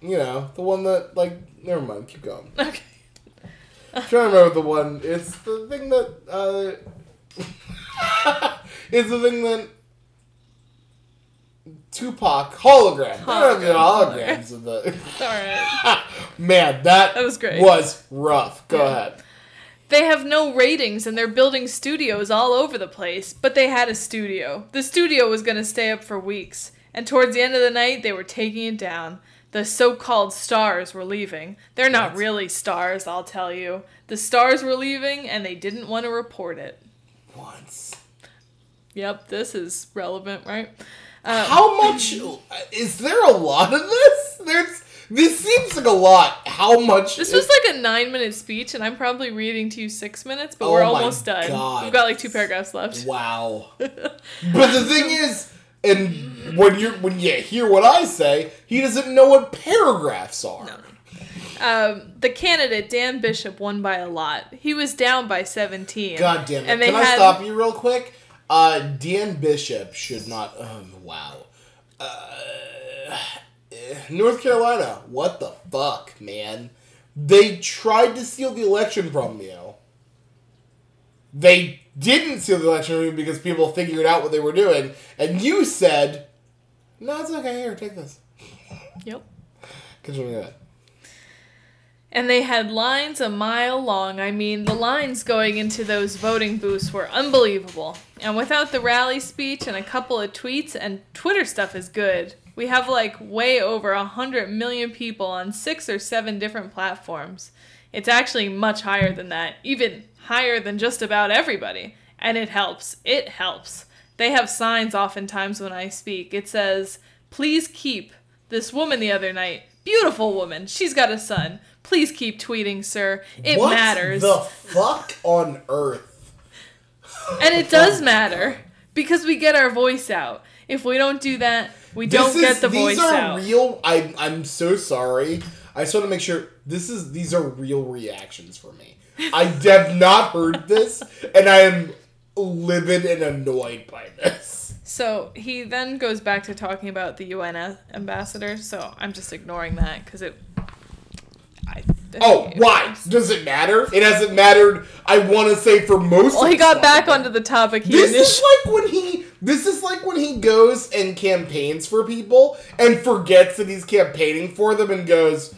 you know the one that like? Never mind. Keep going. Okay. I'm trying to remember the one. It's the thing that. Uh, it's the thing that. Tupac hologram. They don't have the Hologram. holograms of the. All right. Man, that, That was great. Was rough. Go Yeah. ahead. They have no ratings and they're building studios all over the place, but they had a studio. The studio was going to stay up for weeks, and towards the end of the night, they were taking it down. The so called stars were leaving. They're not really stars, I'll tell you. The stars were leaving, and they didn't want to report it. Once. Yep, this is relevant, right? Uh, How much is there? A lot of this? There's. This seems like a lot. How much? This is- was like a nine minute speech, and I'm probably reading to you six minutes, but Oh we're almost done. God. We've got like two paragraphs left. Wow. but the thing is, and when you when you hear what I say, he doesn't know what paragraphs are. Um, the candidate Dan Bishop won by a lot. He was down by 17. God damn it! And they Can I had stop you real quick? Uh, Dan Bishop should not. Um, wow. Uh, North Carolina, what the fuck, man? They tried to steal the election from you. They didn't steal the election from you because people figured out what they were doing, and you said, "No, it's okay. Here, take this." Yep. Continue that. And they had lines a mile long. I mean, the lines going into those voting booths were unbelievable. And without the rally speech and a couple of tweets, and Twitter stuff is good, we have like way over a hundred million people on six or seven different platforms. It's actually much higher than that, even higher than just about everybody. And it helps. It helps. They have signs oftentimes when I speak. It says, Please keep this woman the other night. Beautiful woman. She's got a son. Please keep tweeting, sir. It what matters. the fuck on earth? And it does matter because we get our voice out. If we don't do that, we don't This get is- the these voice are out. real. I, I'm so sorry. I just want to make sure this is these are real reactions for me. I have not heard this, and I am livid and annoyed by this. So he then goes back to talking about the UN ambassador. So I'm just ignoring that because it. Oh, why? Does it matter? It hasn't mattered. I want to say for most. Well, he got back onto the topic he This is like when he. This is like when he goes and campaigns for people and forgets that he's campaigning for them and goes,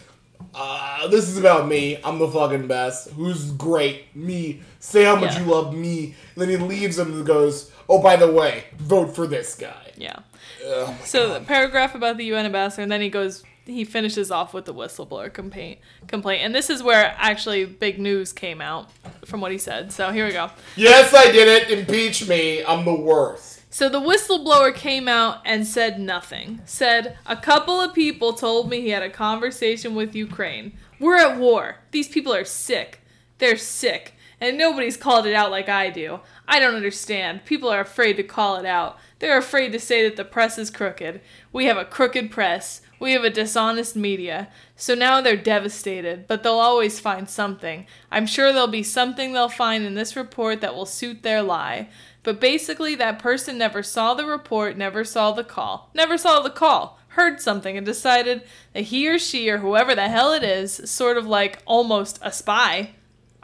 uh, "This is about me. I'm the fucking best. Who's great? Me. Say how much Yeah. you love me." And then he leaves them and goes, "Oh, by the way, vote for this guy." Yeah. Oh my So God. the paragraph about the UN ambassador, and then he goes, he finishes off with the whistleblower complaint. Complaint, and this is where actually big news came out from what he said. So here we go. yes, I did it. Impeach me. I'm the worst. So the whistleblower came out and said nothing. Said a couple of people told me he had a conversation with Ukraine. We're at war. These people are sick. They're sick, and nobody's called it out like I do. I don't understand. People are afraid to call it out. They're afraid to say that the press is crooked. We have a crooked press. We have a dishonest media. So now they're devastated, but they'll always find something. I'm sure there'll be something they'll find in this report that will suit their lie. But basically, that person never saw the report, never saw the call, never saw the call, heard something, and decided that he or she or whoever the hell it is, sort of like almost a spy,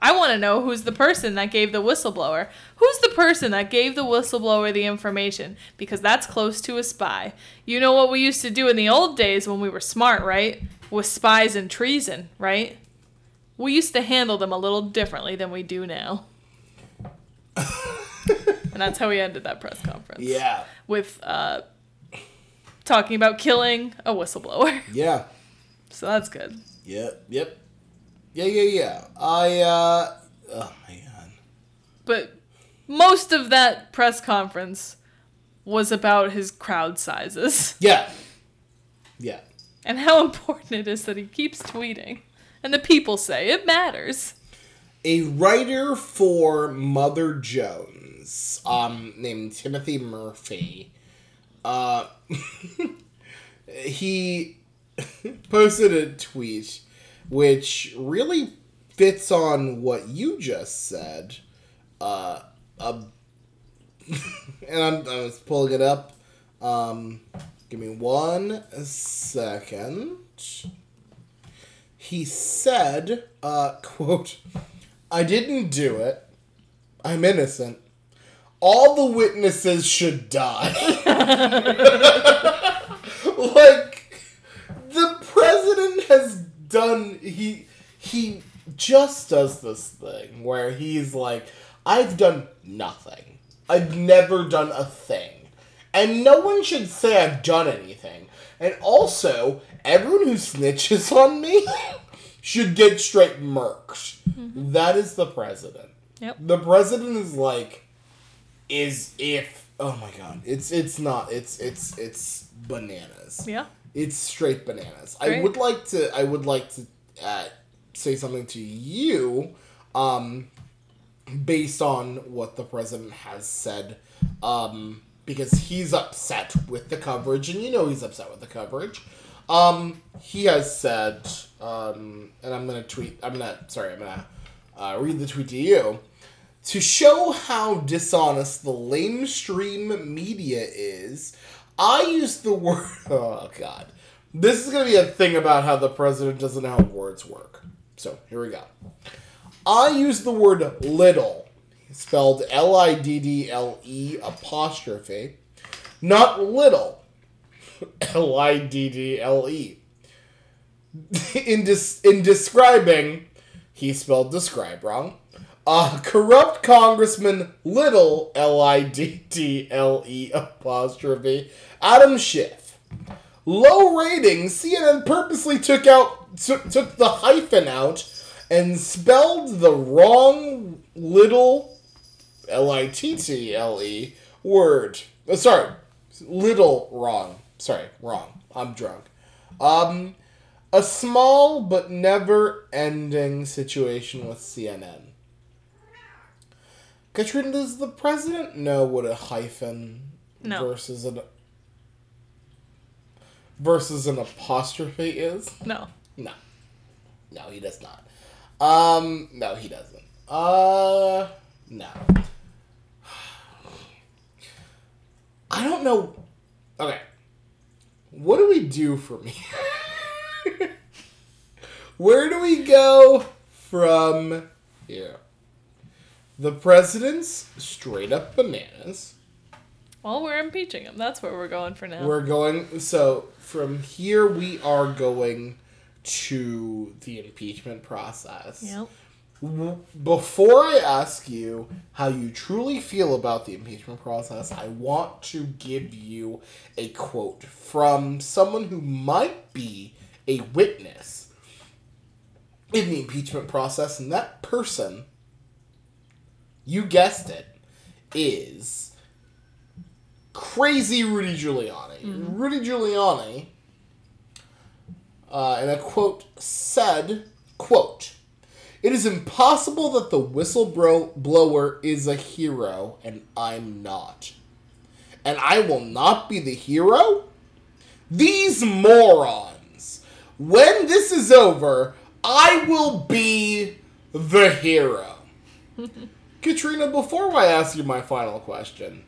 I want to know who's the person that gave the whistleblower. Who's the person that gave the whistleblower the information? Because that's close to a spy. You know what we used to do in the old days when we were smart, right? With spies and treason, right? We used to handle them a little differently than we do now. and that's how we ended that press conference. Yeah. With uh, talking about killing a whistleblower. Yeah. So that's good. Yep. Yep. Yeah, yeah, yeah. I, uh, oh my god. But most of that press conference was about his crowd sizes Yeah. Yeah. and how important it is that he keeps tweeting. And the people say it matters. A writer for Mother Jones, um, named Timothy Murphy, uh, he posted a tweet which really fits on what you just said. Uh, uh and I'm, I was pulling it up. Um, give me one second. He said, uh, quote, I didn't do it. I'm innocent. All the witnesses should die. like the president has done he he just does this thing where he's like I've done nothing. I've never done a thing. And no one should say I've done anything. And also, everyone who snitches on me should get straight murked. Mm-hmm. That is the president. Yep. The president is like is if oh my god. It's it's not it's it's it's bananas. Yeah. It's straight bananas. I would like to. I would like to uh, say something to you, um, based on what the president has said, um, because he's upset with the coverage, and you know he's upset with the coverage. Um, he has said, um, and I'm gonna tweet. I'm gonna sorry. I'm gonna uh, read the tweet to you. To show how dishonest the lamestream media is, I use the word. Oh, God. This is going to be a thing about how the president doesn't know how words work. So, here we go. I use the word little, spelled L I D D L E apostrophe, not little, L I D D L E. In, in describing, he spelled describe wrong. Uh, corrupt Congressman Little, L I D D L E apostrophe, Adam Schiff. Low ratings, CNN purposely took out took, took the hyphen out and spelled the wrong little L I T T L E word. Uh, sorry, little wrong. Sorry, wrong. I'm drunk. Um, a small but never ending situation with CNN. Katrina, does the president know what a hyphen No. versus an versus an apostrophe is? No. No. No, he does not. Um, no, he doesn't. Uh, no. I don't know. Okay. What do we do from here? Where do we go from here? The president's straight up bananas. Well, we're impeaching him. That's where we're going for now. We're going. So from here, we are going to the impeachment process. Yep. Before I ask you how you truly feel about the impeachment process, I want to give you a quote from someone who might be a witness in the impeachment process, and that person, you guessed it, is crazy Rudy Giuliani. Rudy Giuliani, uh, in a quote, said, quote, It is impossible that the whistleblower is a hero, and I'm not. And I will not be the hero? These morons. When this is over, I will be the hero. Katrina, before I ask you my final question,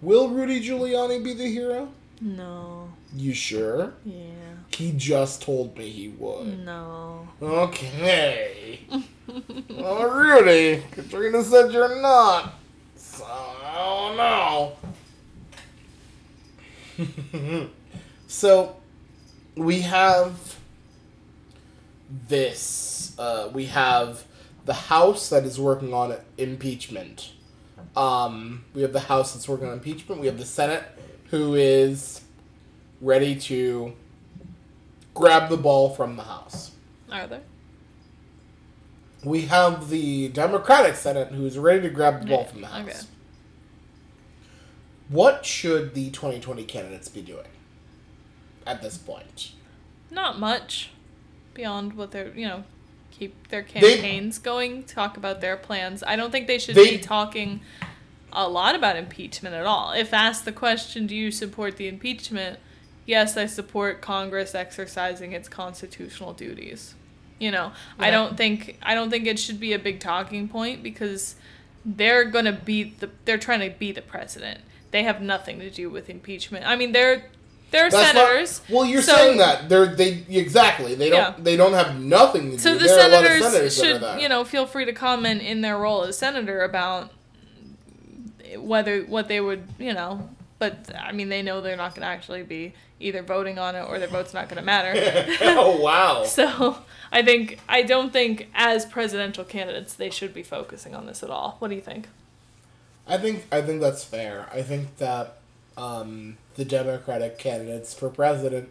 will Rudy Giuliani be the hero? No. You sure? Yeah. He just told me he would. No. Okay. well, Rudy, Katrina said you're not. So, I don't know. so, we have this. Uh, we have the House that is working on impeachment. Um, we have the House that's working on impeachment. We have the Senate who is ready to grab the ball from the House. Are there? We have the Democratic Senate who's ready to grab the ball from the House. okay. What should the 2020 candidates be doing at this point? Not much beyond what they're, you know, keep their They- campaigns going, talk about their plans. I don't think they should They- be talking a lot about impeachment at all. If asked the question, do you support the impeachment? Yes, I support Congress exercising its constitutional duties. You know, I don't think I don't think it should be a big talking point because they're going to be the they're trying to be the president. They have nothing to do with impeachment. I mean, they're they're That's not- well, you're so- saying that they're they exactly they don't Yeah. they don't have nothing to So do. the there are a lot of senators, senators should, you know, feel free to comment in their role as senator about whether what they would, you know. But I mean, they know they're not going to actually be either voting on it or their vote's not going to matter. oh wow. so I think I don't think as presidential candidates they should be focusing on this at all. What do you think? I think I think that's fair. I think that um, the Democratic candidates for president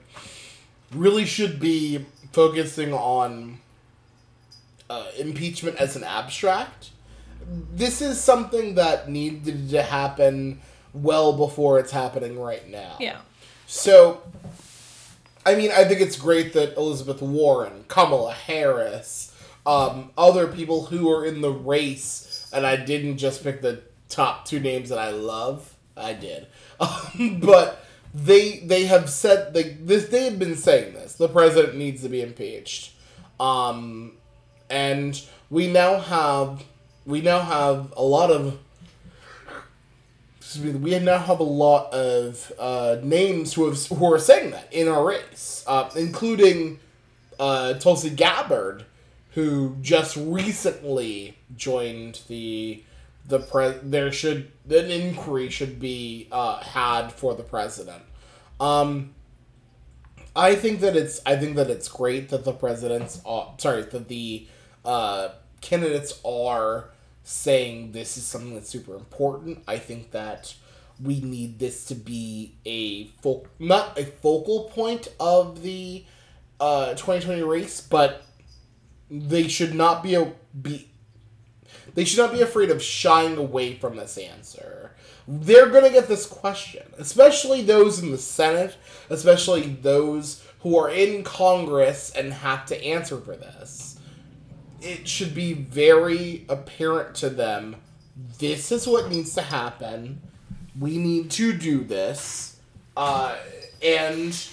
really should be focusing on uh, impeachment as an abstract. This is something that needed to happen well before it's happening right now. Yeah. So, I mean, I think it's great that Elizabeth Warren, Kamala Harris, um, other people who are in the race, and I didn't just pick the top two names that I love. I did, um, but they they have said they this they have been saying this. The president needs to be impeached, um, and we now have we now have a lot of we now have a lot of uh, names who have who are saying that in our race, uh, including uh, Tulsi Gabbard, who just recently joined the the pre. There should an inquiry should be uh, had for the president. Um, I think that it's I think that it's great that the presidents are sorry that the uh, candidates are saying this is something that's super important. I think that we need this to be a fo- not a focal point of the uh, 2020 race, but they should not be a be they should not be afraid of shying away from this answer. They're going to get this question, especially those in the Senate, especially those who are in Congress and have to answer for this. It should be very apparent to them this is what needs to happen. We need to do this. Uh, and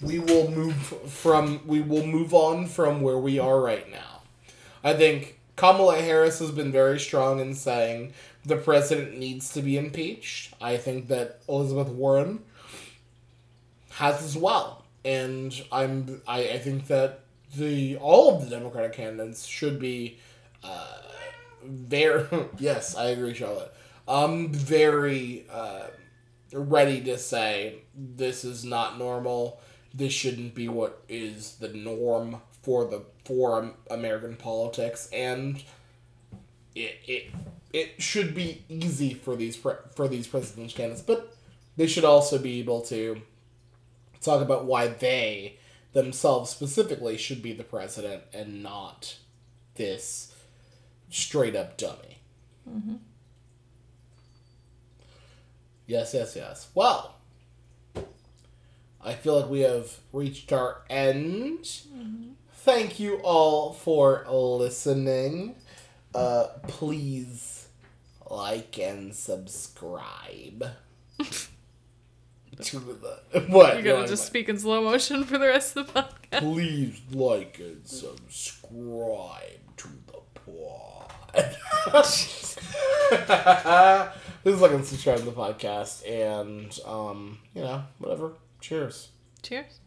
we will move from we will move on from where we are right now. I think Kamala Harris has been very strong in saying the president needs to be impeached. I think that Elizabeth Warren has as well. And I'm I, I think that the all of the Democratic candidates should be uh, very yes, I agree, Charlotte. Um very uh, ready to say this is not normal. This shouldn't be what is the norm for the for American politics, and it it it should be easy for these pre- for these presidential candidates, but they should also be able to talk about why they themselves specifically should be the president and not this straight up dummy. Mm-hmm. Yes, yes, yes. Well, I feel like we have reached our end. Mm-hmm. Thank you all for listening. Uh, please like and subscribe. to the what? You're gonna No, just speak in slow motion for the rest of the podcast. Please like and subscribe to the pod. Please like and subscribe to the podcast, and um, you know, whatever. Cheers. Cheers.